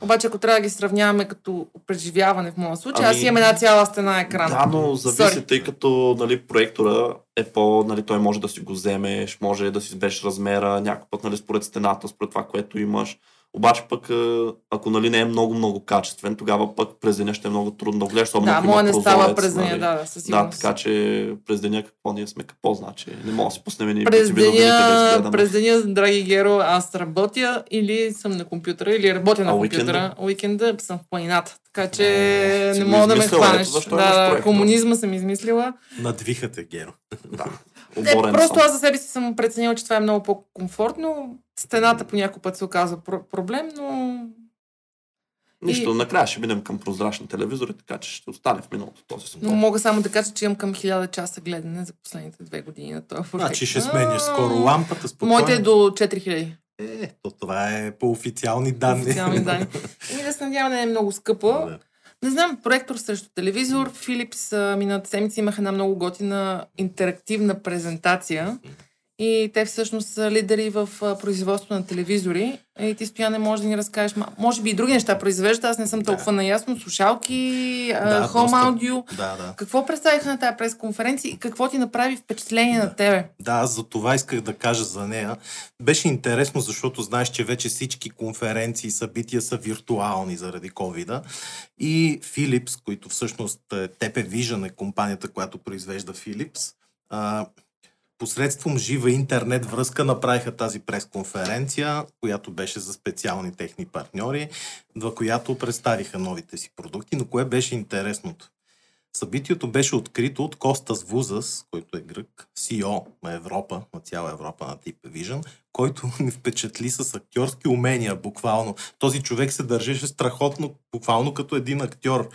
Обаче, ако трябва да ги сравняваме като преживяване в моя случай, Ами, аз имам една цяла стена екран. Да, но зависи, Sorry. тъй като нали, проектора е по, нали, той може да си го вземеш, може да си избереш размера, някой път нали, според стената, според това, което имаш. Обаче пък, а, ако нали, не е много-много качествен, тогава пък през деня ще е много трудно да особено да, моя не става през деня, нали. да, да, със Да, сигурност. така че през деня какво ние сме какво значи. Не мога да си пуснем ни през да деня, изгледаме. през деня, драги Геро, аз работя или съм на компютъра, или работя на А компютъра. Уикенда съм в планината. Така че Е, си не мога да ме хванеш. ето имаш Да, проектор. комунизма съм измислила. Надвихате, Геро. Да. Е, просто аз за себе си съм преценила, че това е много по-комфортно. Стената по някой път се оказва про- проблем, но Нищо, и- накрая ще минем към прозрачни телевизори, така че ще остане в миналото този Но спор. мога само да кажа, че имам към 1000 часа гледане за последните две години на този проект. Значи ще смениш скоро лампата. Спокойно. Моите е до 4000 Е, то това е по официални данни. официални данни. Еми да се надявам не е много скъпа. Да. Не знам, проектор срещу телевизор. Philips а, миналата седмица имаха една много готина интерактивна презентация. И те всъщност са лидери в производство на телевизори. И ти, Стояне, може да ни разкажеш. Може би и други неща произвеждат. Аз не съм Да. толкова наясно. Слушалки, Да, да, хом аудио. Да, да. Какво представиха на тази пресконференция и какво ти направи впечатление на тебе? Да, аз за това исках да кажа за нея. Беше интересно, защото знаеш, че вече всички конференции и събития са виртуални заради covid И Philips, които всъщност е, TP Vision е компанията, която произвежда Philips, посредством жива интернет връзка направиха тази пресконференция, която беше за специални техни партньори, в която представиха новите си продукти. Но кое беше интересното? Събитието беше открито от Костас Вузас, който е грък, CEO на Европа, на цяла Европа на Tip Vision, който ни впечатли с актьорски умения, буквално. Този човек се държеше страхотно, буквално като един актьор.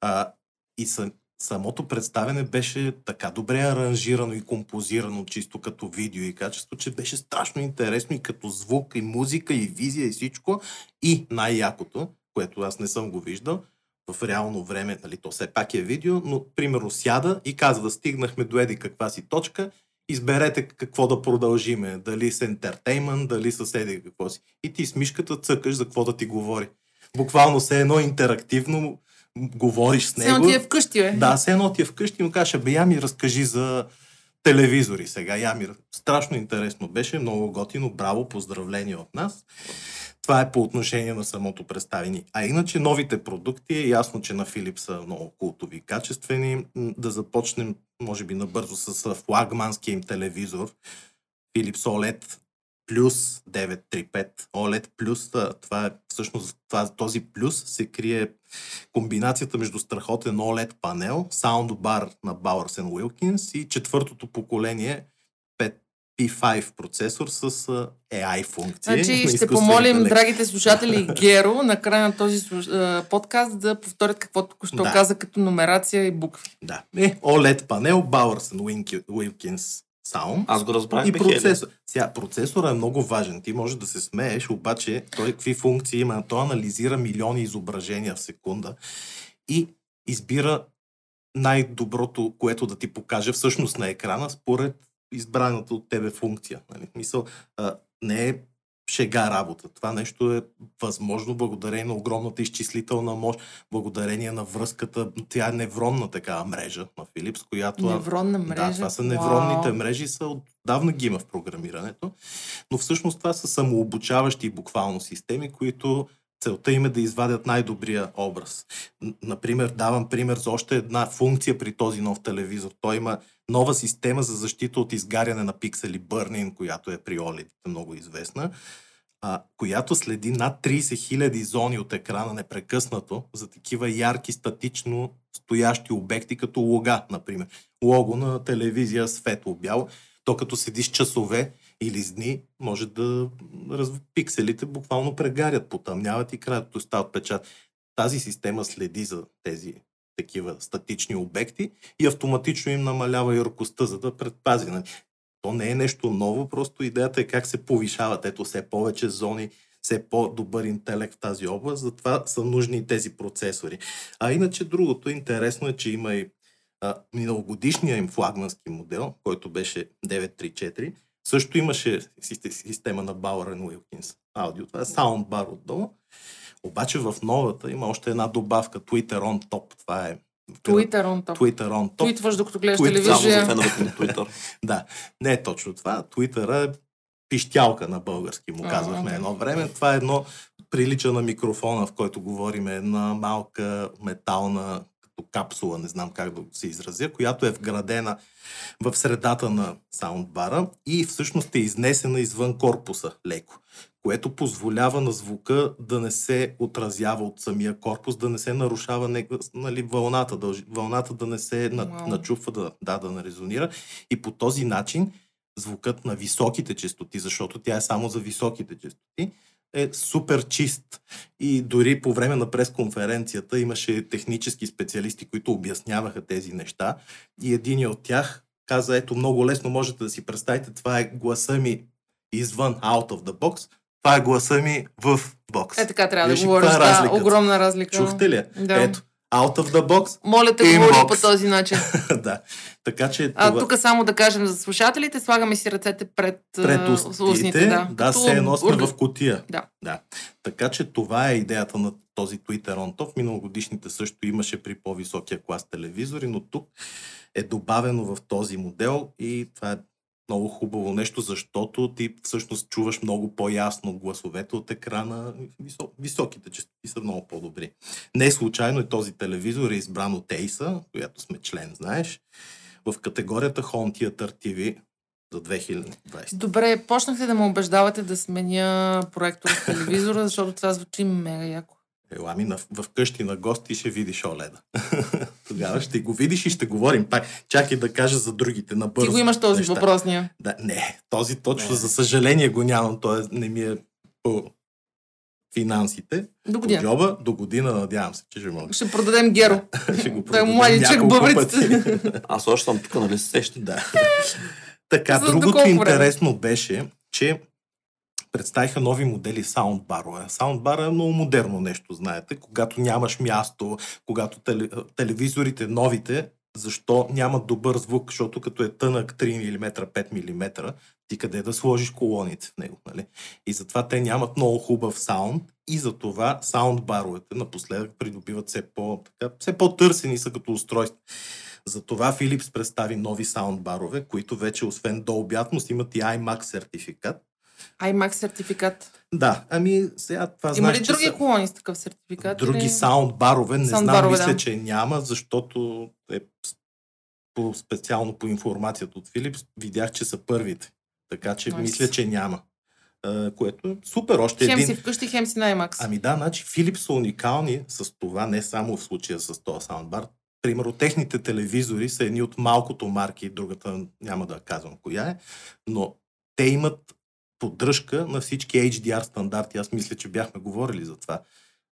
А, и са, самото представене беше така добре аранжирано и композирано, чисто като видео и качество, че беше страшно интересно и като звук, и музика, и визия, и всичко. И най-якото, което аз не съм го виждал, в реално време, нали, то все пак е видео, но примерно сяда и казва, стигнахме до еди каква си точка, изберете какво да продължиме, дали с ентертеймент, дали с еди какво си. И ти с мишката цъкаш за какво да ти говори. Буквално се едно интерактивно говориш с Все него. ти е вкъщи, бе. Да, все едно ти е вкъщи и му кажеш, бе, я ми разкажи за телевизори сега. Я ми... Страшно интересно беше, много готино, браво, поздравления от нас. Това е по отношение на самото представени. А иначе новите продукти е ясно, че на Philips са много култови и качествени. Да започнем, може би, набързо с флагманския им телевизор. Philips OLED плюс 935. OLED плюс, това е всъщност това, този плюс се крие комбинацията между страхотен OLED панел, саундбар на Bowers Wilkins и четвъртото поколение 5 P5 процесор с AI функции. на Значи ще помолим интелект. драгите слушатели Геро на края на този подкаст да повторят каквото току-що Да. каза като нумерация и букви. Да. Е, OLED панел, Bowers Wilki- Wilkins Sound. Аз го разбрах. И процесор. Сега, процесора е много важен. Ти може да се смееш, обаче той какви функции има? Той анализира милиони изображения в секунда и избира най-доброто, което да ти покаже всъщност на екрана, според избраната от тебе функция. Нали? Мисъл, а, не е шега работа. Това нещо е възможно благодарение на огромната изчислителна мощ, благодарение на връзката. Тя е невронна такава мрежа на Philips, която... Невронна мрежа? Да, това са невронните Вау. мрежи, са отдавна ги има в програмирането, но всъщност това са самообучаващи буквално системи, които Целта им е да извадят най-добрия образ. Например, давам пример за още една функция при този нов телевизор. Той има нова система за защита от изгаряне на пиксели Burning, която е при OLED много известна, а, която следи над 30 000 зони от екрана непрекъснато за такива ярки, статично стоящи обекти, като лога, например. Лого на телевизия светло-бяло, то като седиш часове или с дни, може да раз... пикселите буквално прегарят, потъмняват и краят става отпечат. Тази система следи за тези такива статични обекти и автоматично им намалява яркостта, за да предпази. Нали? То не е нещо ново, просто идеята е как се повишават. Ето все повече зони, все по-добър интелект в тази област, затова са нужни и тези процесори. А иначе другото интересно е, че има и а, миналогодишния им флагмански модел, който беше 934, също имаше система на Bauer Wilkins аудио. Това е саундбар отдолу. Обаче в новата има още една добавка Twitter on top. Това е Twitter on top. Twitter on top. Твитваш докато гледаш Tweet, телевизия. Само за на Twitter. да, не е точно това. Twitter е пищялка на български, му казвахме uh-huh. едно време. Това е едно прилича на микрофона, в който говорим, една малка метална като капсула, не знам как да се изразя, която е вградена в средата на саундбара и всъщност е изнесена извън корпуса леко, което позволява на звука да не се отразява от самия корпус, да не се нарушава нали, вълната, да, вълната да не се wow. начупва, да, да, да не резонира. И по този начин звукът на високите частоти, защото тя е само за високите частоти, е супер чист. И дори по време на пресконференцията имаше технически специалисти, които обясняваха тези неща. И един от тях каза, ето много лесно можете да си представите, това е гласа ми извън, out of the box, това е гласа ми в бокс. Е, така трябва Виж, да говориш, е да, огромна разлика. Чухте ли? Да. Ето, out of the box. Моля те, говори по този начин. да. Така че. Това... А, тук само да кажем за слушателите, слагаме си ръцете пред, пред устите. устните. Да, да се едно сме в кутия. Да. да. Така че това е идеята на този Twitter on top. Миналогодишните също имаше при по-високия клас телевизори, но тук е добавено в този модел и това е много хубаво нещо, защото ти всъщност чуваш много по-ясно гласовете от екрана. Висок, високите частоти са много по-добри. Не случайно и този телевизор е избран от Acer, която сме член, знаеш, в категорията Home Theater TV за 2020. Добре, почнахте да ме убеждавате да сменя проектор с телевизора, защото това звучи мега яко. Ела ми на, в къщи на гости ще видиш Оледа. Тогава ще го видиш и ще говорим пак. Чакай да кажа за другите на бързо. Ти го имаш този неща. въпросния. Да, не, този точно не. за съжаление го нямам. Той не ми е по финансите. До година. По джоба, до година надявам се, че ще мога. Ще продадем Геро. ще го продадем Той младичък бъбриците. Аз още съм тук, нали се сеща? Да. така, другото интересно беше, че представиха нови модели саундбарове. Саундбар е много модерно нещо, знаете. Когато нямаш място, когато теле, телевизорите новите, защо нямат добър звук, защото като е тънък 3 мм, 5 мм, ти къде да сложиш колоните в него, нали? И затова те нямат много хубав саунд и затова саундбаровете напоследък придобиват все, по, така, все по-търсени са като устройство. Затова Philips представи нови саундбарове, които вече освен Dolby Atmos имат и IMAX сертификат, IMAX сертификат. Да, ами сега това Има значи, ли други са... колони с такъв сертификат? Други или... саундбарове, не саунд знам, мисля, да. че няма, защото е по, специално по информацията от Philips видях, че са първите. Така че nice. мисля, че няма. Uh, което е супер. Още хем един... си вкъщи, хем си на IMAX. Ами да, значи Philips са уникални с това, не само в случая с този саундбар. Примерно техните телевизори са едни от малкото марки, другата няма да казвам коя е, но те имат поддръжка на всички HDR стандарти. Аз мисля, че бяхме говорили за това.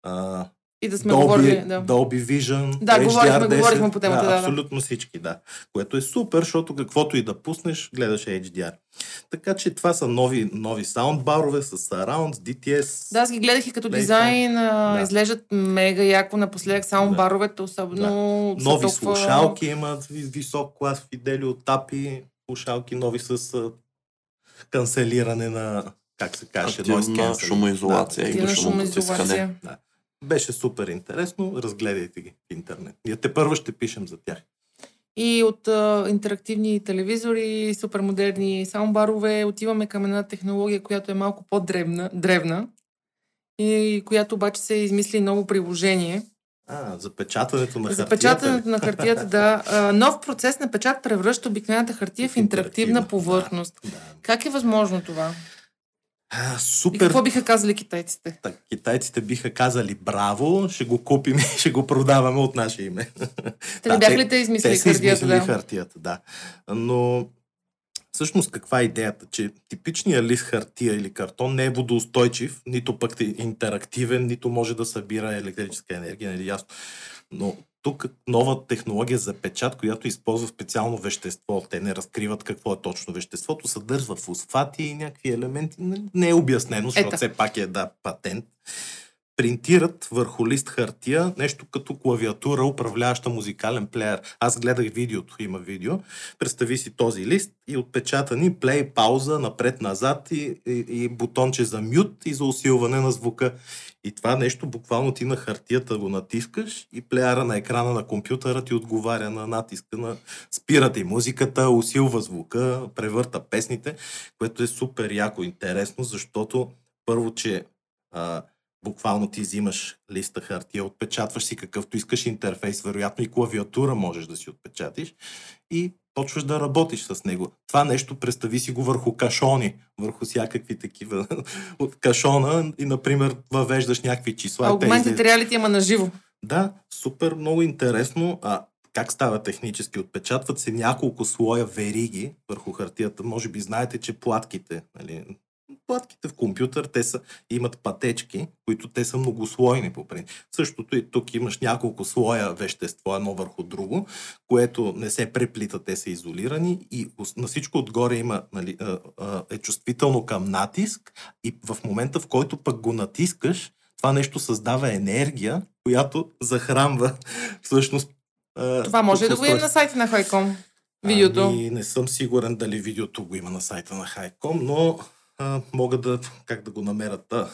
А, И да сме говорили, Dolby, да. Dolby Vision, Да, говорихме- говорихме по темата, да, да. Абсолютно всички, да. Което е супер, защото каквото и да пуснеш, гледаш HDR. Така че това са нови, нови саундбарове с Surround, DTS. Да, аз ги гледах и като дизайн, Да. изглеждат мега яко напоследък, само Да. баровете особено са Нови толкова... слушалки имат, ви- висок клас фидели от тапи, слушалки нови с канцелиране на, как се каже, Активна шумоизолация и Активна шумно натискане. шумоизолация. Да, да. Беше супер интересно, разгледайте ги в интернет. Ние те първо ще пишем за тях. И от а, интерактивни телевизори, супермодерни саундбарове, отиваме към една технология, която е малко по-древна древна, и която обаче се измисли ново приложение. А, запечатването на хартията. печатането на хартията, да. А, нов процес на печат превръща обикновената хартия в интерактивна повърхност. Да, да. Как е възможно това? А, И супер. какво биха казали китайците? Так, китайците биха казали браво, ще го купим и ще го продаваме от наше име. Те не бяха ли те измислили те хартията? измислили Да. хартията, да. Но всъщност каква е идеята? Че типичният лист хартия или картон не е водоустойчив, нито пък е интерактивен, нито може да събира електрическа енергия, нали ясно. Но тук нова технология за печат, която използва специално вещество. Те не разкриват какво е точно веществото, съдържа фосфати и някакви елементи. Не- Не е обяснено, защото Ета. все пак е да, патент. Принтират върху лист хартия нещо като клавиатура, управляваща музикален плеер. Аз гледах видеото, има видео. Представи си този лист и отпечатани плей, пауза, напред-назад и, и, и бутонче за мют и за усилване на звука. И това нещо буквално ти на хартията го натискаш и плеяра на екрана на компютъра ти отговаря на натиска на спирате и музиката, усилва звука, превърта песните, което е супер яко интересно, защото първо, че а, буквално ти взимаш листа хартия, отпечатваш си какъвто искаш интерфейс, вероятно и клавиатура можеш да си отпечатиш и почваш да работиш с него. Това нещо представи си го върху кашони, върху всякакви такива от кашона и, например, въвеждаш някакви числа. и те Augmented излизат. reality, ама на живо. Да, супер, много интересно. А как става технически? Отпечатват се няколко слоя вериги върху хартията. Може би знаете, че платките, нали, платките в компютър, те са, имат пътечки, които те са многослойни по принцип. Същото и тук имаш няколко слоя вещество, едно върху друго, което не се преплита, те са изолирани и на всичко отгоре има, нали, е чувствително към натиск и в момента, в който пък го натискаш, това нещо създава енергия, която захранва всъщност. Това може ли да го видим на сайта на Хайком? Видеото. Ами, не съм сигурен дали видеото го има на сайта на Хайком, но а, мога да, как да го намерят а,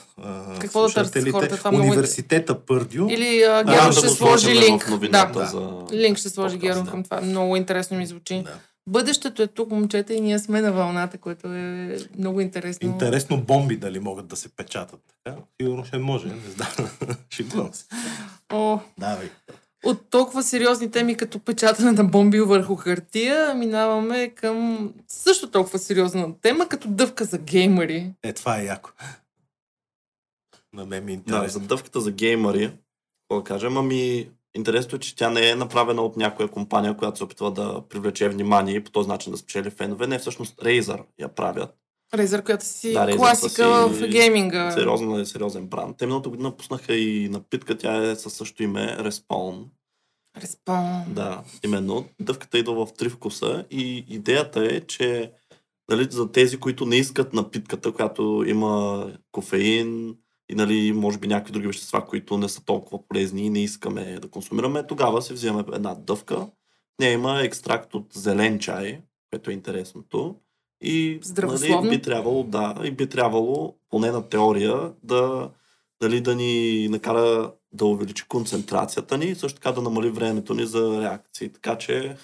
Какво да търсят хората? Това много Университета Пърдю. Или а, Да, Геро да ще го сложи линк. новината Да. за... Линк ще сложи подкаст, Геро да. към това. Много интересно ми звучи. Да. Бъдещето е тук, момчета, и ние сме на вълната, което е много интересно. Интересно бомби дали могат да се печатат така. Сигурно ще може, не знам. Шегувам се. О, Давай. От толкова сериозни теми, като печатане на бомби върху хартия, минаваме към също толкова сериозна тема, като дъвка за геймери. Е, това е яко. На мен ми е Да, интересно. за дъвката за геймари, какво да кажем, ами интересното е, че тя не е направена от някоя компания, която се опитва да привлече внимание и по този начин да спечели фенове. Не, всъщност Razer я правят. Рейзър, която си Да, Razer класика си в гейминга. Сериозен е сериозен бранд. Те миналата година пуснаха и напитка, тя е със също име Respawn. Респон. Да, именно. Дъвката идва в три вкуса и идеята е, че нали, за тези, които не искат напитката, която има кофеин и нали, може би някакви други вещества, които не са толкова полезни и не искаме да консумираме, тогава се взимаме една дъвка. В нея има екстракт от зелен чай, което е интересното. И нали, би трябвало, да, и би трябвало, поне на теория, да, дали, да ни накара да увеличи концентрацията ни и също така да намали времето ни за реакции. Така че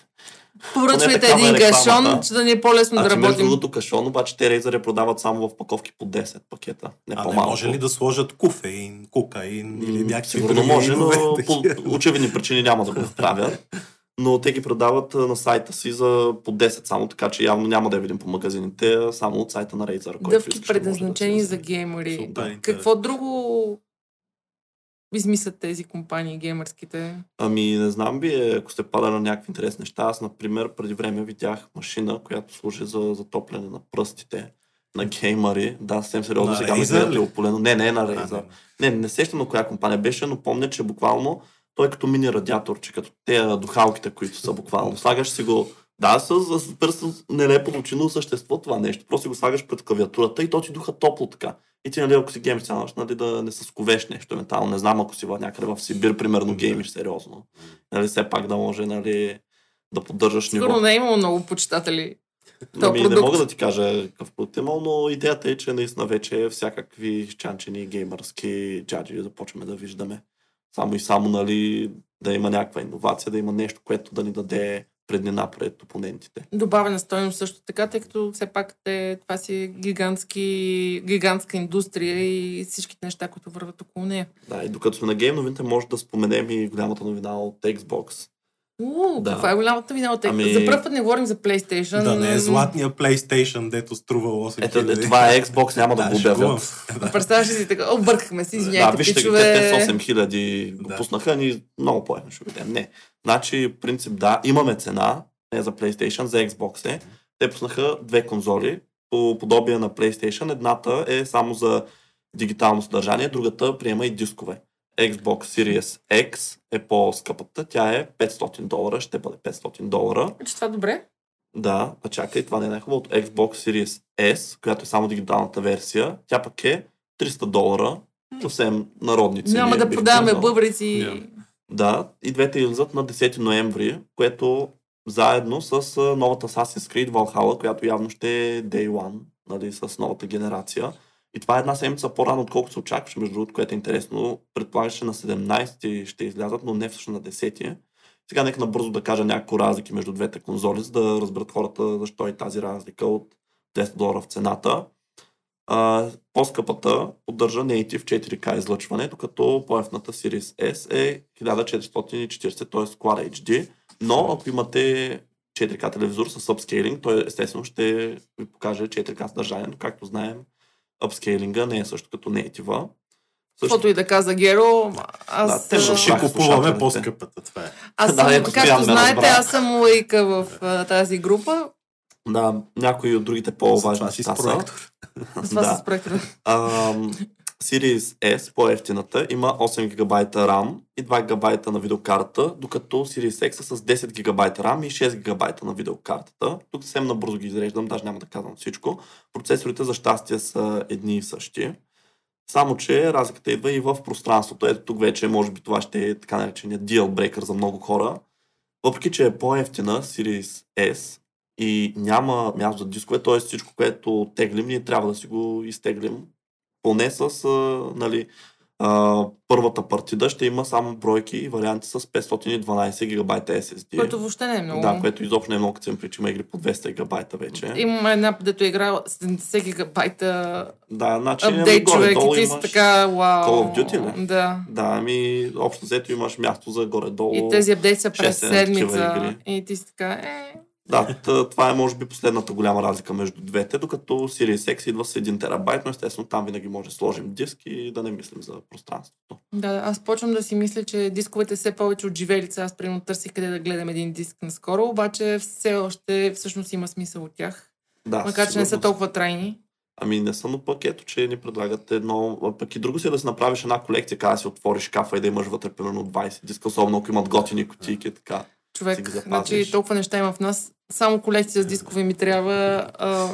Поръчвайте е един кашон, че да ни е по-лесно да Значи, между работим. другото кашон, обаче те я продават само в паковки по 10 пакета. Не А не по-малко. може ли да сложат кофеин, кокаин или някакви Сигурно други може, но по очевидни причини няма да го правят. Но те ги продават на сайта си за по 10 само, така че явно няма да я видим по магазините, само от сайта на Razer. Дъвки да предназначени си за геймери. Интересно. Какво друго измислят тези компании геймърските? Ами не знам ви, ако сте падали на някакви интересни неща. Аз, например, преди време видях машина, която служи за затопляне на пръстите. на геймъри. Да, съвсем сериозно На сега Razer гледате ли? опулено. Не, не на А, Razer. не. Не, не сещам на коя компания беше, но помня, че буквално той е като мини радиатор, че като те духалките, които са буквално. Слагаш си го да, с, с пръст нелепо звучи, но същество това нещо. Просто го слагаш пред клавиатурата и то ти духа топло така. И ти, нали, ако си геймиш цяла нощ, нали, да не се сковеш нещо ментално. Не знам, ако си в някъде в Сибир, примерно, геймиш сериозно. Нали, все пак да може, нали, да поддържаш ниво. Сигурно не е имало много почитатели. Ами, не мога да ти кажа какъв продукт е имал, но идеята е, че наистина вече всякакви щанчени геймърски джаджи започваме да виждаме. Само и само, нали, да има някаква иновация, да има нещо, което да ни даде преднина пред опонентите. Добавена стойност също така, тъй като все пак те, това си гигантски, гигантска индустрия и всичките неща, които върват около нея. Да, и докато сме на гейм новините, може да споменем и голямата новина от Xbox. У, Да. каква е голямата видео? Ами... Ами- За първ път не говорим за PlayStation. Да не е златния PlayStation, дето струва 8 Ето, е, това е Xbox, няма да, го шегувам обявят. Да. Представяш си така? Объркахме се, извиняйте, да, вижте, пичове. те с 8000 го Да. пуснаха, ни много по ще видим. Не. Значи, принцип, да, имаме цена, не за PlayStation, за Xbox е. Те пуснаха две конзоли, по подобие на PlayStation. Едната е само за дигитално съдържание, другата приема и дискове. Xbox Series X е по-скъпата, тя е 500 долара, ще бъде 500 долара. Че това добре? Да, а чакай, това не е най-хубавото. Xbox Series S, която е само дигиталната версия, тя пък е 300 долара, съвсем народни цени. Няма да продаваме бъбрици. Няма. Да, и двете излизат на 10 ноември, което заедно с новата Assassin's Creed Valhalla, която явно ще е Day One, нали, с новата генерация. И това е една седмица по-рано, отколкото се очакваше, между другото, което е интересно. Предполагаше на 17 ще излязат, но не всъщност на 10. Сега нека набързо да кажа някакво разлики между двете конзоли, за да разберат хората защо е тази разлика от 10 долара в цената. А, по-скъпата поддържа Native 4K излъчване, докато по-ефната Series S е 1440, т.е. Quad HD. Но ако имате 4K телевизор с upscaling, той естествено ще ви покаже 4K съдържание, но както знаем, upscaling не е също като native. Също, Каквото и да каза Геро, аз... Да, те ще Ще купуваме по-скъпата, това е. Аз Да, съм, ето, Стоян както знаете, аз съм лайка в а, тази група. да, някои от другите по-важни Това си с неща са. проектор. С това Да. с проектора. Series S, по-ефтината, има 8 ГБ RAM и 2 ГБ на видеокарта, докато Series X е с 10 ГБ RAM и 6 ГБ на видеокартата. Тук съвсем набързо ги изреждам, даже няма да казвам всичко. Процесорите за щастие са едни и същи. Само, че разликата идва и в пространството. Ето тук вече, може би това ще е така наречения deal breaker за много хора. Въпреки, че е по-ефтина Series S и няма място за дискове, т.е. всичко, което теглим, ние трябва да си го изтеглим поне с а, нали, а, първата партида ще има само бройки и варианти с 512 гигабайта SSD. Което въобще не е много. Да, което изобщо не е много, като се има предвид, че има игри по 200 гигабайта вече. Има една, дето играла 70 гигабайта Да, значи апдейт, човек, и ти си така, вау. Call of Duty ли? Да. Да, ами общо взето имаш място за горе-долу. И тези апдейти са през 6-7 такива седмица. И ти си така, е... Да, това е може би последната голяма разлика между двете, докато Series X идва с 1 терабайт, но естествено там винаги може да сложим диск и да не мислим за пространството. Да, аз почвам да си мисля, че дисковете все повече от живелица. Аз примерно търсих къде да гледам един диск наскоро, обаче все още всъщност има смисъл от тях. Да, Макар, че не са толкова трайни. Ами не съм, но пък ето, че ни предлагат едно, пък и друго си е да си направиш една колекция, как да си отвориш шкафа и да имаш вътре примерно 20 диска, особено ако имат готини кутийки, така. Човек, значи толкова неща има в нас. Само колекция с дискове ми трябва. А,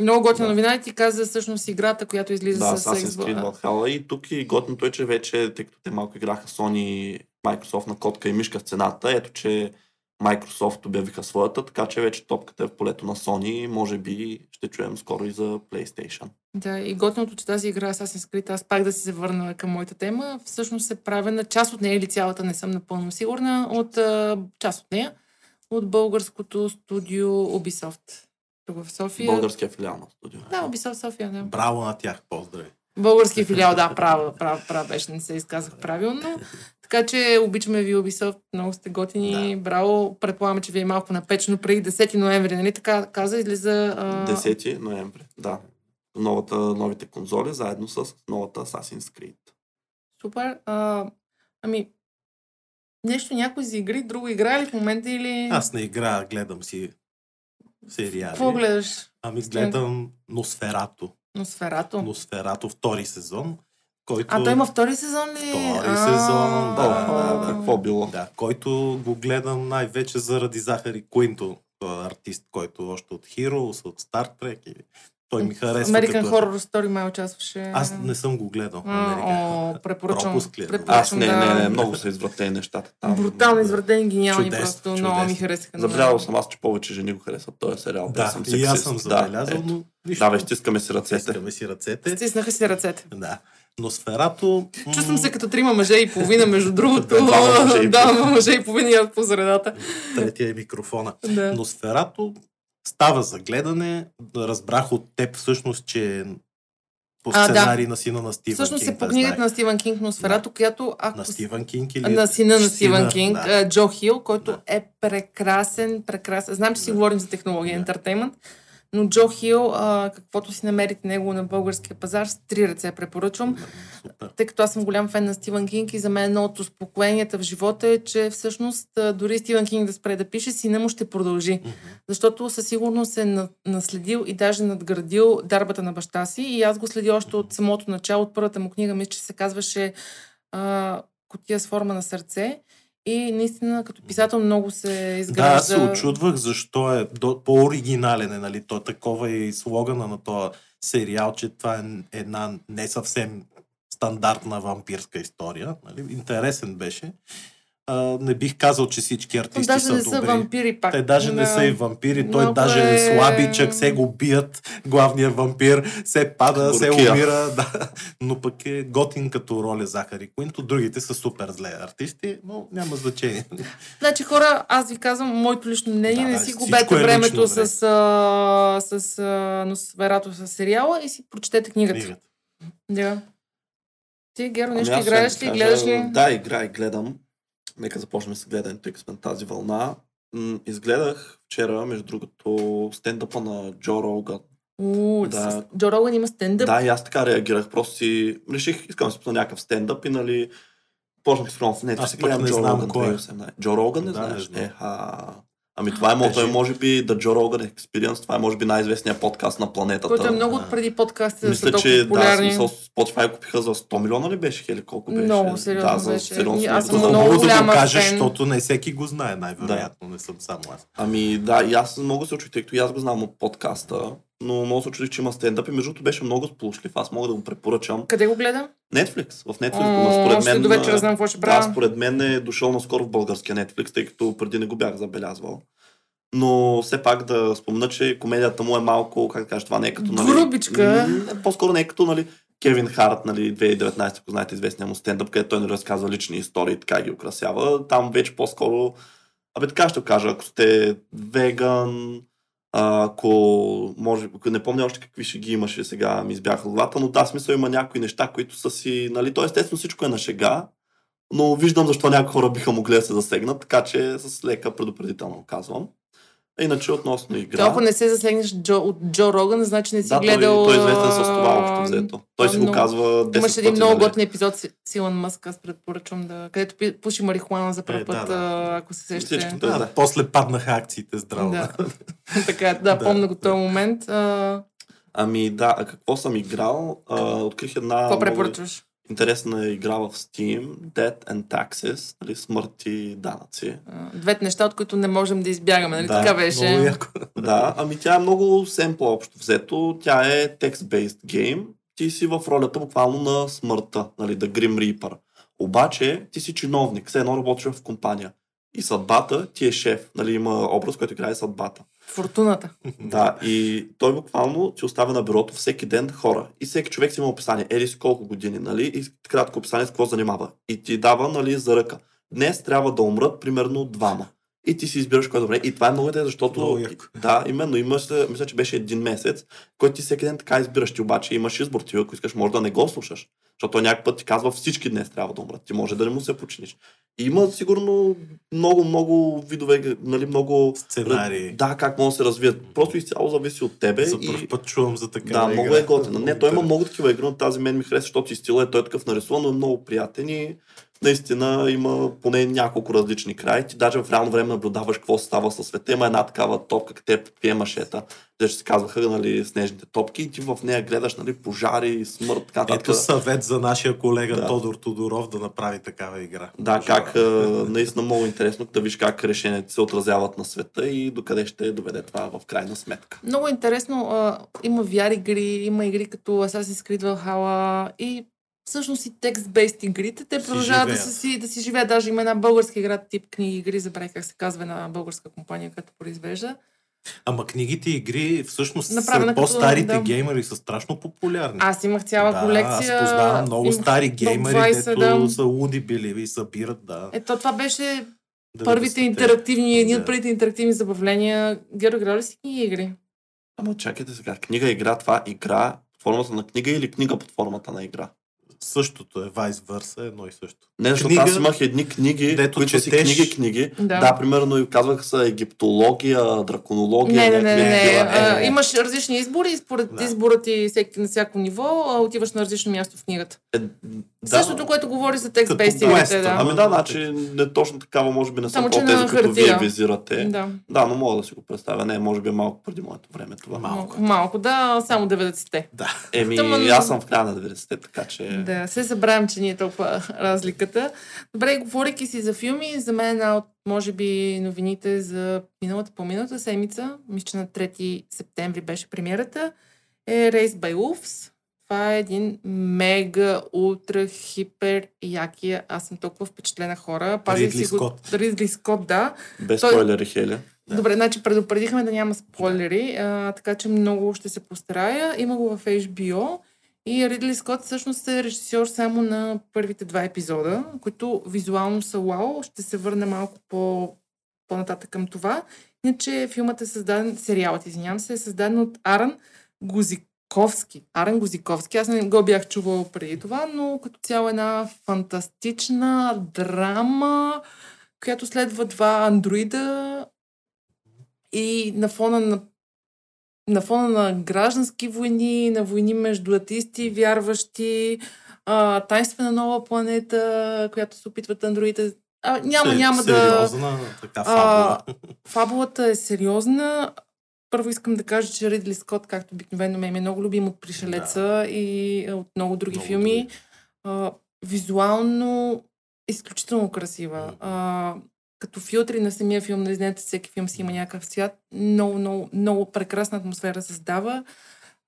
много готина Да. новина и ти каза всъщност играта, която излиза Да, с Assassin's. Creed Valhalla. И тук и готиното е, че вече, тъй като те малко играха Sony и Microsoft на котка и мишка в цената, ето, че Microsoft обявиха своята, така че вече топката е в полето на Sony. Може би ще чуем скоро и за PlayStation. Да, и готиното, че тази игра Assassin's Creed, аз пак да си се върна към моята тема, всъщност е правена, част от нея или цялата, не съм напълно сигурна, от а, част от нея, от българското студио Ubisoft. Тук в София. Българския филиал на студио. Да, Ubisoft София, да. Браво на тях, поздрави. Български филиал, да, право, право, право беше, не се изказах правилно. Така че обичаме ви Ubisoft, много сте готини, да. браво. Предполагаме, че ви е малко напечено преди 10 ноември, нали така каза, излиза... А... 10 ноември, да. Новата, новите конзоли, заедно с новата Assassin's Creed. Супер. А, ами, нещо някой за игри, друго играе ли в момента или... Аз не играя, гледам си. сериали. Какво гледаш? Ами гледам Носферато. Носферато. Носферато втори сезон, който... А той има втори сезон ли? Втори А, сезон, да, да, да. Какво било? Да, който го гледам най-вече заради Захари Куинто, този артист, който още от Heroes, от Star Trek. И той ми харесва. American като... Horror Story май участваше. Аз не съм го гледал. А. О, препоръчвам. Пропуск ли е? препоръчвам Аз не, да... не, не, много са извратени нещата там. Брутално извратени, гениални, Чудесно, просто чудесно. много ми харесаха. Забелязал съм аз, че повече жени го харесват този сериал. Да, съм и аз съм Да, забелязал, ето. но нищо. Да, бе, стискаме си ръцете. Стискаме си ръцете. Стиснаха си ръцете. Да. Но сферато... Чувствам се като трима мъже и половина, между другото. Да, половина. мъже и половина по средата. Третия е микрофона. Да. Но сферато става за гледане. Разбрах от теб всъщност, че по А, да. сценарий на сина на Стивен Всъщност Кинг. е по да книгата на Стивен Кинг, но сферато, която ако На с- Стивен Кинг или... на сина на Сина, Стивен Кинг, да. а, Джо Хил, който Да. е прекрасен, прекрасен. Знам, че си Да. говорим за технология, Да. ентертеймент, но Джо Хил, а, каквото си намерите него на българския пазар, с три ръце препоръчвам. Супер. тъй като аз съм голям фен на Стивен Кинг и за мен едно от успокоенията в живота е, че всъщност дори Стивен Кинг да спре да пише, сина му ще продължи. Защото със сигурност е на- наследил и даже надградил дарбата на баща си. И аз го следя още от самото начало, от първата му книга, мисля, че се казваше а, Котия с форма на сърце. И наистина, като писател, много се Да, изгражда. аз се очудвах защо е по-оригинален е, нали? То такова е и слогана на този сериал, че това е една не съвсем стандартна вампирска история. Нали? Интересен беше. А, не бих казал, че всички артисти даже са не са добри. вампири пак. Те даже не Да. са и вампири, той Много даже е- слабичък, се го бият, главният вампир, се пада, се Буркия. умира, да. но пък е готин като роля Захари Куинто, другите са супер зле артисти, но няма значение. Значи хора, аз ви казвам, моето лично мнение, Да, не си губете е времето лично, с, а, с а, Носферато с сериала и си прочетете книгата. Книгата. Да. Ти, Геро, Ами нещо аз играеш ли? кажа, Гледаш ли? Да, игра и гледам. Нека започнем с гледането, тъй като сме на тази вълна. М, изгледах вчера, между другото, стендъпа на Джо Роган. У, Да. с- Джо Роган има стендъп. Да, и аз така реагирах. Просто си реших, искам да си пусна някакъв стендъп и нали почнах с в Netflix. Аз пък не Джо знам кой е. 2018. Джо Роган не Да, не знаеш? знам. Еха. Ами това е, мо- Кажи. той може би The Joe Rogan Experience, това е може би най-известният подкаст на планетата. който е много Да. от преди подкастите да са Мисля, толкова че да, популярни. смисъл, Spotify купиха за 100 милиона ли беше, Хели? Колко беше? Много сериозно да, за беше. сериозно И аз съм го- Хубаво много да го фен. защото не всеки го знае, най-вероятно, не съм само аз. Ами да, и аз много се очудих, тъй като и аз го знам от подкаста, но много се очудих, че има стендъп и между другото беше много сполучлив. Аз мога да го препоръчам. Къде го гледам? Netflix. В Netflix. О, според мен, до вечера знам какво ще Да, правя. според мен е дошъл наскоро в българския Netflix, тъй като преди не го бях забелязвал. Но все пак да спомена, че комедията му е малко, как да кажа, това не е като... Нали, Грубичка. м, По-скоро не е като, нали, Кевин Харт, нали, 2019, ако знаете известния му стендъп, където той не разказва лични истории така ги украсява. Там вече по-скоро... Абе така ще кажа, ако сте веган, ако може, ако не помня още какви ще ги имаше сега, ми избяха главата, но да, смисъл има някои неща, които са си, нали, то естествено всичко е на шега, но виждам защо някои хора биха могли да се засегнат, така че с лека предупредително казвам. Иначе относно игра... Толкова не се засегнеш Джо, от Джо Роган, значи не си да, гледал... той, той е известен с това общо взето. Той си го казва 10 Имаше един пъти, много нали. готин епизод с с Илон Мъск, аз предпоръчвам да... където пуши марихуана за първ Е, път, да, да. ако се сещате. Всички Да, да. После паднаха акциите здраво. Да. така, да, Да. помня го този момент. А, Ами да, а какво съм играл? А, открих една Какво препоръчваш? Интересна игра в Steam, Dead and Taxes, нали, смърт и данъци. Двете неща, от които не можем да избягаме, нали Да, така беше? Много яко. Да, ами тя е много семпла общо взето. Тя е text-based game. Ти си в ролята буквално на смъртта, нали, да Grim Reaper. Обаче ти си чиновник, все едно работиш в компания. И съдбата ти е шеф. Нали, има образ, който играе съдбата. Фортуната. Да, и той буквално ти оставя на бюрото всеки ден хора. И всеки човек си има описание. Ели с колко години, нали? И кратко описание с какво занимава. И ти дава, нали, за ръка. Днес трябва да умрат примерно двама. И ти си избираш кой е добре. И това е много интересно, защото... Много яко. Да, именно. Имаш, мисля, че беше един месец, който ти всеки ден така избираш. Ти обаче имаш избор. Ти, ако искаш, може да не го слушаш. Защото някакъв път ти казва всички днес трябва да умрат. Ти може да не му се починиш. И има сигурно много, много видове, нали, много Сценарии. да, как могат да се развият. Просто изцяло зависи от тебе. За и... първ път чувам за така. Да, много е готина. Не, той има много такива игри, но тази мен ми хареса, защото и стила е той е такъв нарисуван, но е много приятен и наистина има поне няколко различни краи. Ти даже в реално време наблюдаваш какво става със света. Има една такава топка, къде приемашета, де ще се казваха нали, снежните топки и ти в нея гледаш нали, пожари, смърт, така нататък. Ето съвет за нашия колега Да. Тодор Тодоров да направи такава игра. Да, Пожара. как наистина много интересно да виж как решенията се отразяват на света и докъде ще доведе това в крайна сметка. Много интересно. А, има VR игри, има игри като Assassin's Creed Valhalla и всъщност и text-based игрите. Те продължават да, са си, да си живеят. Даже има една българска игра, тип книги игри, забравих как се казва една българска компания, която произвежда. Ама книгите и игри всъщност Направена сред като- по-старите да. геймери са страшно популярни. Аз имах цяла да, колекция. Аз познавам много имах стари геймери, 20, дето да. са луди били и събират, да. Ето това беше 90-те. първите интерактивни, Да. от първите интерактивни забавления. Геро, играли ли си книги и игри? Ама чакайте сега, книга, игра, това игра под формата на книга или книга под формата на игра? Същото е, vice versa, едно и също. Не, защото Книга, аз имах едни книги, дето които си четеш. книги, книги. Да. Да, примерно и казвах са египтология, драконология. Не, не, не, не. не. А, Е, имаш различни избори и според Да. избора ти всеки, на всяко ниво а, отиваш на различно място в книгата. е, Да. Същото, което говори за Като текст-бейст игрите, да. Ами да, значи не точно такава, може би не Само, съм че по тези, на които вие визирате. Да. Да. но мога да си го представя. Не, може би е малко преди моето време това. Малко. Малко, да, само 90-те. Да. Еми, Тъма- аз съм в края на 90-те, така че... Да, се забравям, че ни е толкова разликата. Добре, говорейки си за филми, за мен една от, може би, новините за миналата по миналата седмица, мисля, че на 3 септември беше премиерата, е Race by Wolves. Това е един мега, ултра, хипер, якия. Аз съм толкова впечатлена хора. Ридли си го- Скот. Ридли Скот, да. Без Той- спойлери, Хеля. Да. Добре, значи предупредихме да няма спойлери, а, така че много ще се постарая. Има го в HBO и Ридли Скот всъщност е режисьор само на първите два епизода, които визуално са вау. Ще се върна малко по, по-нататък към това. Иначе филмът е създаден, сериалът, извинявам се, е създаден от Аран Гузиковски. Аран Гузиковски. Аз не го бях чувал преди това, но като цяло една фантастична драма, която следва два андроида и на фона на на фона на граждански войни, на войни между атеисти вярващи, а, тайнствена нова планета, която се опитват андроидите. А, няма, Се- няма да... Сериозна така А, фабула. Фабулата е сериозна. Първо искам да кажа, че Ридли Скот, както обикновено ме е много любим от Пришелеца и от много други Много филми. други. А, визуално изключително красива. А, като филтри на самия филм, не знаете, всеки филм си има някакъв свят. Много, много, много прекрасна атмосфера създава.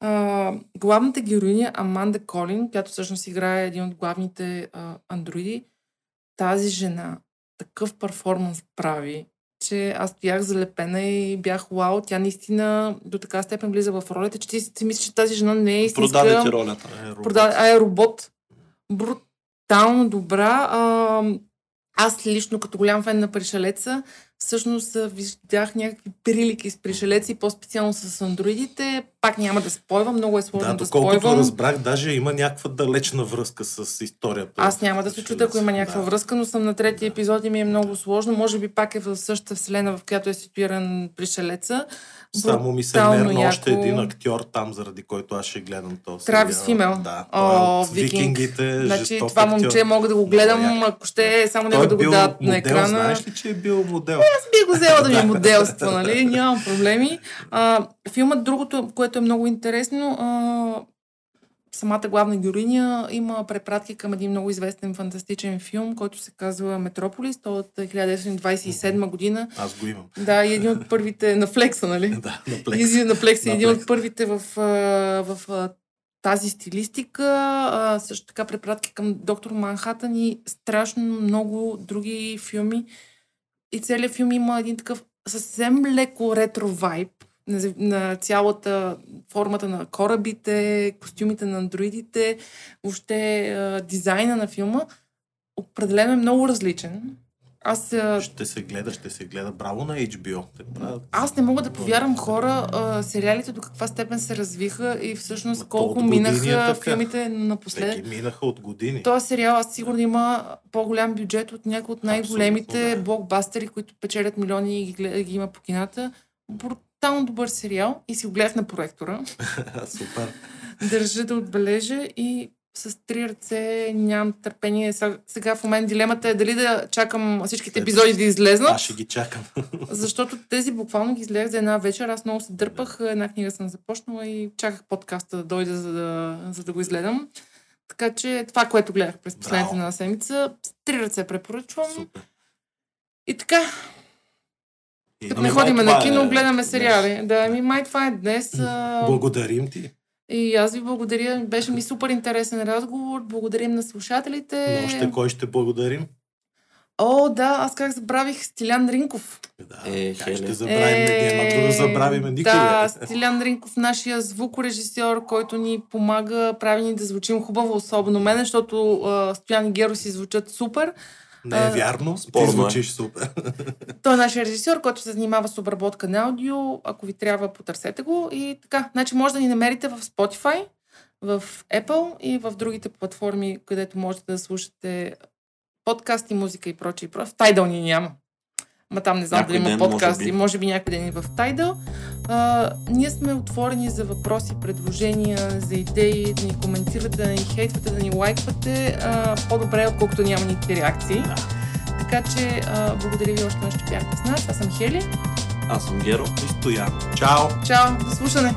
А, главната героиня Аманда Колин, която всъщност играе един от главните а, андроиди, тази жена такъв перформанс прави, че аз стоях залепена и бях вау, тя наистина до така степен влиза в ролята, че ти си мислиш, че тази жена не е истинска. Продаде ти ролята. Е, робот. Продаде, а е робот. Брутално добра. А, аз лично, като голям фен на Пришелеца, всъщност а, виждах някакви прилики с Пришелеца и по-специално с андроидите. Пак няма да спойвам, много е сложно Да, да, спойвам. разбрах, даже има някаква далечна връзка с историята. Аз няма да се чуя, ако има някаква Да. връзка, но съм на третия епизод и ми е много сложно. Може би пак е в същата вселена, в която е ситуиран Пришелеца. Само ми се мерна още яко. един актьор там, заради който аз ще гледам този Травис. Фимел. Да, О, е от викинг. викингите, Значи това актьор. момче мога да го гледам, ако ще е само Той него е да го дадат на екрана. знаеш ли, че е бил модел? Би го взела да ми е моделство, нали? Нямам проблеми. А, филмът, другото, което е много интересно, а, самата главна героиня има препратки към един много известен фантастичен филм, който се казва Метрополис. Той е от 1927 година. Аз го имам. Да, и един от първите на Флекса, нали? Да, на. Изи на един от първите в, в а, тази стилистика. А, също така препратки към Доктор Манхатън и страшно много други филми. И целият филм има един такъв съвсем леко ретро вайб на, на цялата формата на корабите, костюмите на андроидите, въобще дизайна на филма. Определено е много различен. Аз Ще се гледа, ще се гледа. Браво на HBO. Те правят... аз не мога да повярвам хора, а, сериалите до каква степен се развиха и всъщност то колко минаха филмите напоследък. Всеки минаха от години. Този сериал аз сигурно има по-голям бюджет от някои от най-големите да. блокбастери, които печелят милиони и ги, гледа- ги има по кината. Брутално добър сериал и си го гледах на проектора. Супер. Държа да отбележа и с три ръце, нямам търпение. Сега- Сега в момент дилемата е дали да чакам всичките епизоди да излезнат, Аз ще ги чакам. защото тези буквално ги изгледах за една вечер. Аз много се дърпах, една книга съм започнала и чаках подкаста да дойде, за да, за да го изгледам. Така че това, което гледах през последната Браво. една седмица, три ръце препоръчвам. Супер. И така, И като не ходиме това на е кино, гледаме днес. сериали. Да, ми май това е днес. Благодарим ти. И аз ви благодаря. Беше ми супер интересен разговор. Благодарим на слушателите. Но още кой ще благодарим? О, да, аз как забравих Стилян Ринков. Да, Е, как Хеле. ще забравим, е... няма да го забравиме никога. Да, Стилян Ринков, нашия звукорежисьор, който ни помага, прави ни да звучим хубаво, особено мен, защото а, Стоян и Геро си звучат супер. Не е вярно, спорно ти е. звучиш супер. Той е нашия режисьор, който се занимава с обработка на аудио. Ако ви трябва, потърсете го. И така, значи може да ни намерите в Spotify, в Apple и в другите платформи, където можете да слушате подкасти, музика и прочее. В Tidal ни няма. Ма там не знам Някой дали има ден, може би. Може би някой ден и в Tidal. А, ние сме отворени за въпроси, предложения, за идеи, да ни коментирате, да ни хейтвате, да ни лайквате. А, по-добре, отколкото няма никакви реакции. Да. Така че а, благодаря ви още веднъж, че бяхте с нас. Аз съм Хели. Аз съм Геро. И стоян. Чао! Чао, до слушане!